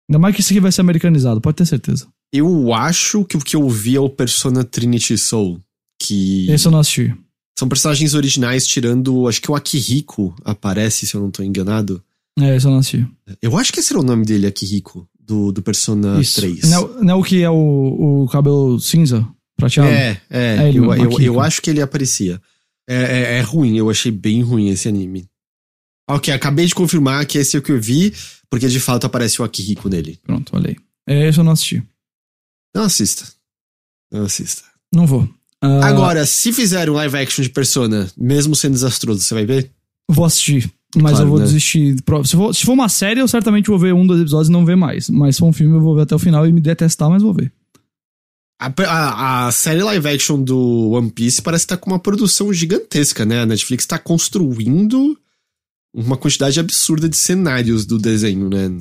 Ainda mais que isso aqui vai ser americanizado, pode ter certeza. Eu acho que o que eu vi é o Persona Trinity Soul. Que Esse eu não assisti. São personagens originais, tirando. Acho que o Akihiko aparece, se eu não tô enganado. É, esse eu não assisti. Eu acho que esse era o nome dele, Akihiko, do, do Persona Isso. 3. Não, é o- não é o que é o, o cabelo cinza? Prateado? É, é, É ele eu, eu, eu acho que ele aparecia. É, é, é ruim, eu achei bem ruim esse anime. Ok, acabei de confirmar que esse é o que eu vi, porque de fato aparece o Akihiko nele. Pronto, olha aí. É, esse eu não assisti. Não assista. Não assista. Não vou. Ah, Agora, se fizer um live action de Persona, mesmo sendo desastroso, você vai ver? Vou assistir. Mas Claro, eu vou né? desistir. Se for, se for uma série, eu certamente vou ver um dos episódios e não ver mais. Mas se for um filme, eu vou ver até o final e me detestar, mas vou ver. A, a, a, série live action do One Piece parece estar tá com uma produção gigantesca, né? A Netflix está construindo uma quantidade absurda de cenários do desenho, né?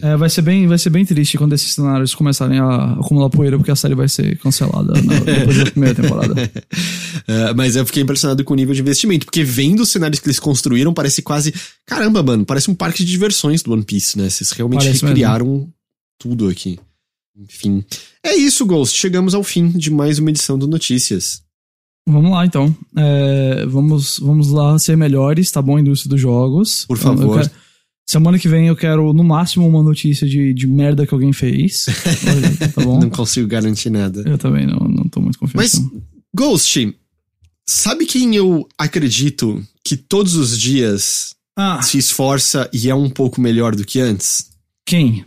É, vai ser bem, vai ser bem triste quando esses cenários começarem a acumular poeira, porque a série vai ser cancelada na, depois da primeira temporada. é, mas eu fiquei impressionado com o nível de investimento, porque vendo os cenários que eles construíram, parece quase. Caramba, mano, parece um parque de diversões do One Piece, né? Vocês realmente parece recriaram mesmo. tudo aqui. Enfim. É isso, Ghost. Chegamos ao fim de mais uma edição do Notícias. Vamos lá, então. É, vamos, vamos lá ser melhores, tá bom, indústria dos jogos. Por favor. Quero, semana que vem eu quero, no máximo, uma notícia de, de merda que alguém fez. tá bom? Não consigo garantir nada. Eu também não, não tô muito confiante. Mas, Ghost, sabe quem eu acredito que todos os dias ah. se esforça e é um pouco melhor do que antes? Quem?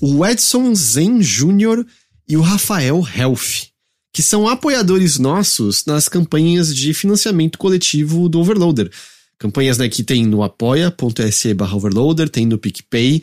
O Edson Zen Jr. e o Rafael Health que são apoiadores nossos nas campanhas de financiamento coletivo do Overloader. Campanhas né, que tem no apoia.se barra overloader, tem no PicPay.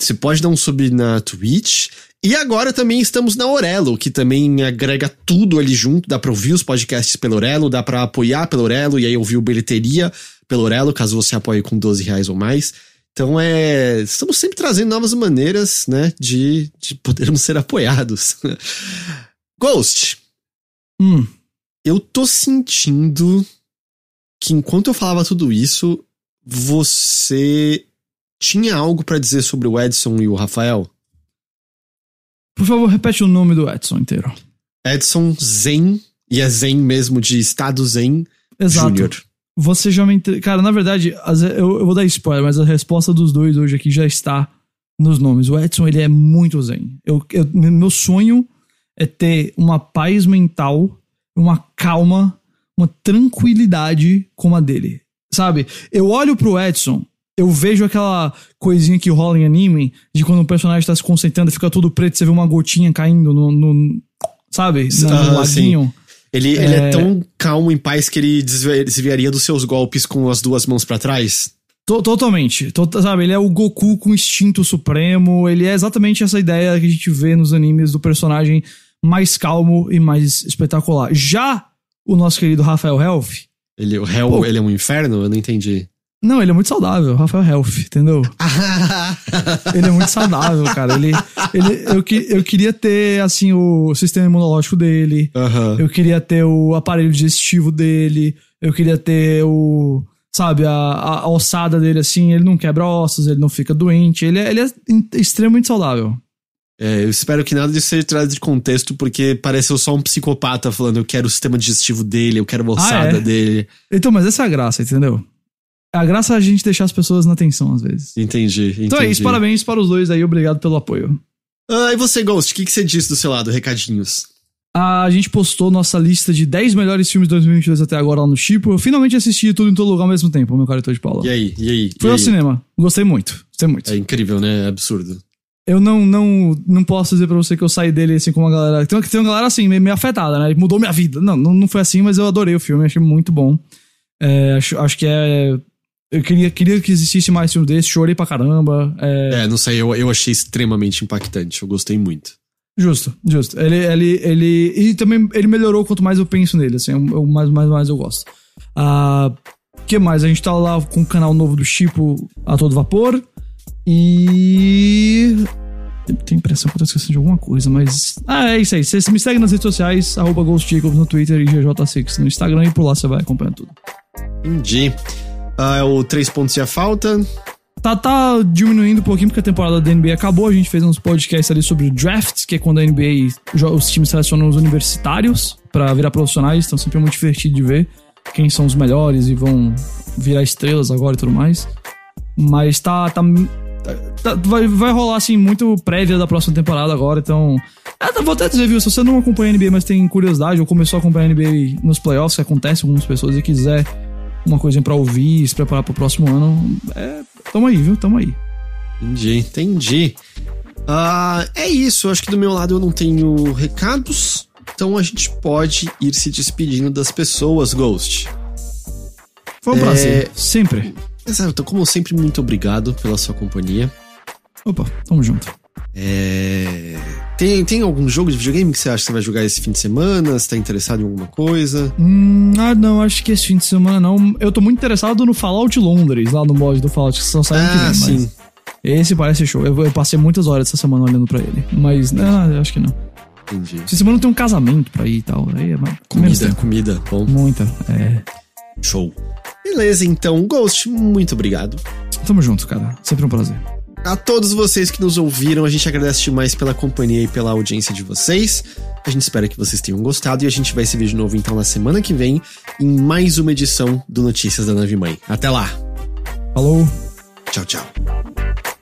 Você pode dar um sub na Twitch. E agora também estamos na Orelo, que também agrega tudo ali junto. Dá pra ouvir os podcasts pelo Orelo, dá pra apoiar pelo Orelo e aí ouvir o Bilheteria pelo Orelo, caso você apoie com 12 reais ou mais. Então é. Estamos sempre trazendo novas maneiras, né, de, de podermos ser apoiados. Ghost, Hum. Eu tô sentindo que enquanto eu falava tudo isso, você tinha algo para dizer sobre o Edson e o Rafael? Por favor, repete o nome do Edson inteiro. Edson Zen, e é Zen mesmo, de Estado Zen Exato. Você já me. Inter... Cara, na verdade, eu, eu vou dar spoiler, mas a resposta dos dois hoje aqui já está nos nomes. O Edson, ele é muito Zen. Eu, eu, meu sonho é ter uma paz mental, uma calma, uma tranquilidade como a dele. Sabe? Eu olho pro Edson, eu vejo aquela coisinha que rola em anime, de quando o personagem tá se concentrando, fica tudo preto, você vê uma gotinha caindo no. no sabe? No, no laguinho. Ele, é... ele é tão calmo em paz que ele desviaria dos seus golpes com as duas mãos para trás. Totalmente. sabe, ele é o Goku com instinto supremo. Ele é exatamente essa ideia que a gente vê nos animes do personagem mais calmo e mais espetacular. Já o nosso querido Rafael Health. Ele, o Hell, Pô, ele é um inferno? Eu não entendi. Não, ele é muito saudável, Rafael Health, entendeu? ele é muito saudável, cara. Ele, ele, eu, eu queria ter, assim, o sistema imunológico dele. Uhum. Eu queria ter o aparelho digestivo dele. Eu queria ter o. Sabe, a, a, ossada dele, assim. Ele não quebra ossos, ele não fica doente. Ele é, ele é extremamente saudável. É, eu espero que nada disso seja tirado de contexto, porque pareceu só um psicopata falando eu quero o sistema digestivo dele, eu quero a ossada ah, é? dele. Então, mas essa é a graça, entendeu? A graça é a gente deixar as pessoas na atenção, às vezes. Entendi, entendi. Então é isso, parabéns para os dois aí, obrigado pelo apoio. Ah, e você, Ghost, o que, que você disse do seu lado? Recadinhos. A gente postou nossa lista de 10 melhores filmes de 2022 até agora lá no Chipo. Eu finalmente assisti tudo em todo lugar ao mesmo tempo, meu caro de Paula. E aí, e aí? Fui e ao aí? cinema. Gostei muito. Gostei muito. É incrível, né? É absurdo eu não, não, não posso dizer pra você que eu saí dele assim com uma galera. Tem, tem uma galera assim, meio, meio afetada, né? Mudou minha vida. Não, não, não foi assim, mas eu adorei o filme, achei muito bom. É, acho, acho que é. Eu queria, queria que existisse mais filme desse, chorei pra caramba. É, é não sei, eu, eu achei extremamente impactante, eu gostei muito. Justo, justo. Ele, ele, ele. E também ele melhorou quanto mais eu penso nele, assim, o mais, mais, mais eu gosto. Ah. que mais? A gente tá lá com o canal novo do Chipo a todo vapor. E. Eu tenho a impressão que eu tô esquecendo de alguma coisa, mas. Ah, é isso aí. Você me segue nas redes sociais, arroba no Twitter e GJ6 no Instagram e por lá você vai acompanhando tudo. Entendi. Ah, é o 3 pontos e a falta. Tá, tá diminuindo um pouquinho porque a temporada da NBA acabou. A gente fez uns podcasts ali sobre o draft, que é quando a NBA, os times selecionam os universitários para virar profissionais. Então sempre é muito divertido de ver quem são os melhores e vão virar estrelas agora e tudo mais. Mas tá, tá Tá, vai, vai rolar, assim, muito prévia da próxima temporada agora, então. É, tá, vou até dizer, viu? Se você não acompanha a NBA, mas tem curiosidade, ou começou a acompanhar a NBA nos playoffs, que acontece com algumas pessoas, e quiser uma coisinha pra ouvir, se preparar pro próximo ano, é. Tamo aí, viu? Tamo aí. Entendi, entendi. Uh, é isso, acho que do meu lado eu não tenho recados, então a gente pode ir se despedindo das pessoas, Ghost. Foi um é... prazer, sempre. Exato, como sempre, muito obrigado pela sua companhia. Opa, tamo junto. É... Tem, tem algum jogo de videogame que você acha que você vai jogar esse fim de semana? Você tá interessado em alguma coisa? Hum, ah, não, acho que esse fim de semana não. Eu tô muito interessado no Fallout Londres, lá no mod do Fallout, que são saindo que Ah, vem, sim. mas esse parece show. Eu, eu passei muitas horas essa semana olhando pra ele. Mas, não, acho que não. Entendi. Essa semana tem um casamento pra ir e tal. Aí é mais. Comida, comida, bom. Muita. É. Show. Beleza, então, Ghost, muito obrigado. Tamo junto, cara. Sempre um prazer. A todos vocês que nos ouviram, a gente agradece demais pela companhia e pela audiência de vocês. A gente espera que vocês tenham gostado e a gente vai se ver de novo então na semana que vem em mais uma edição do Notícias da Nave Mãe. Até lá. Falou. Tchau, tchau.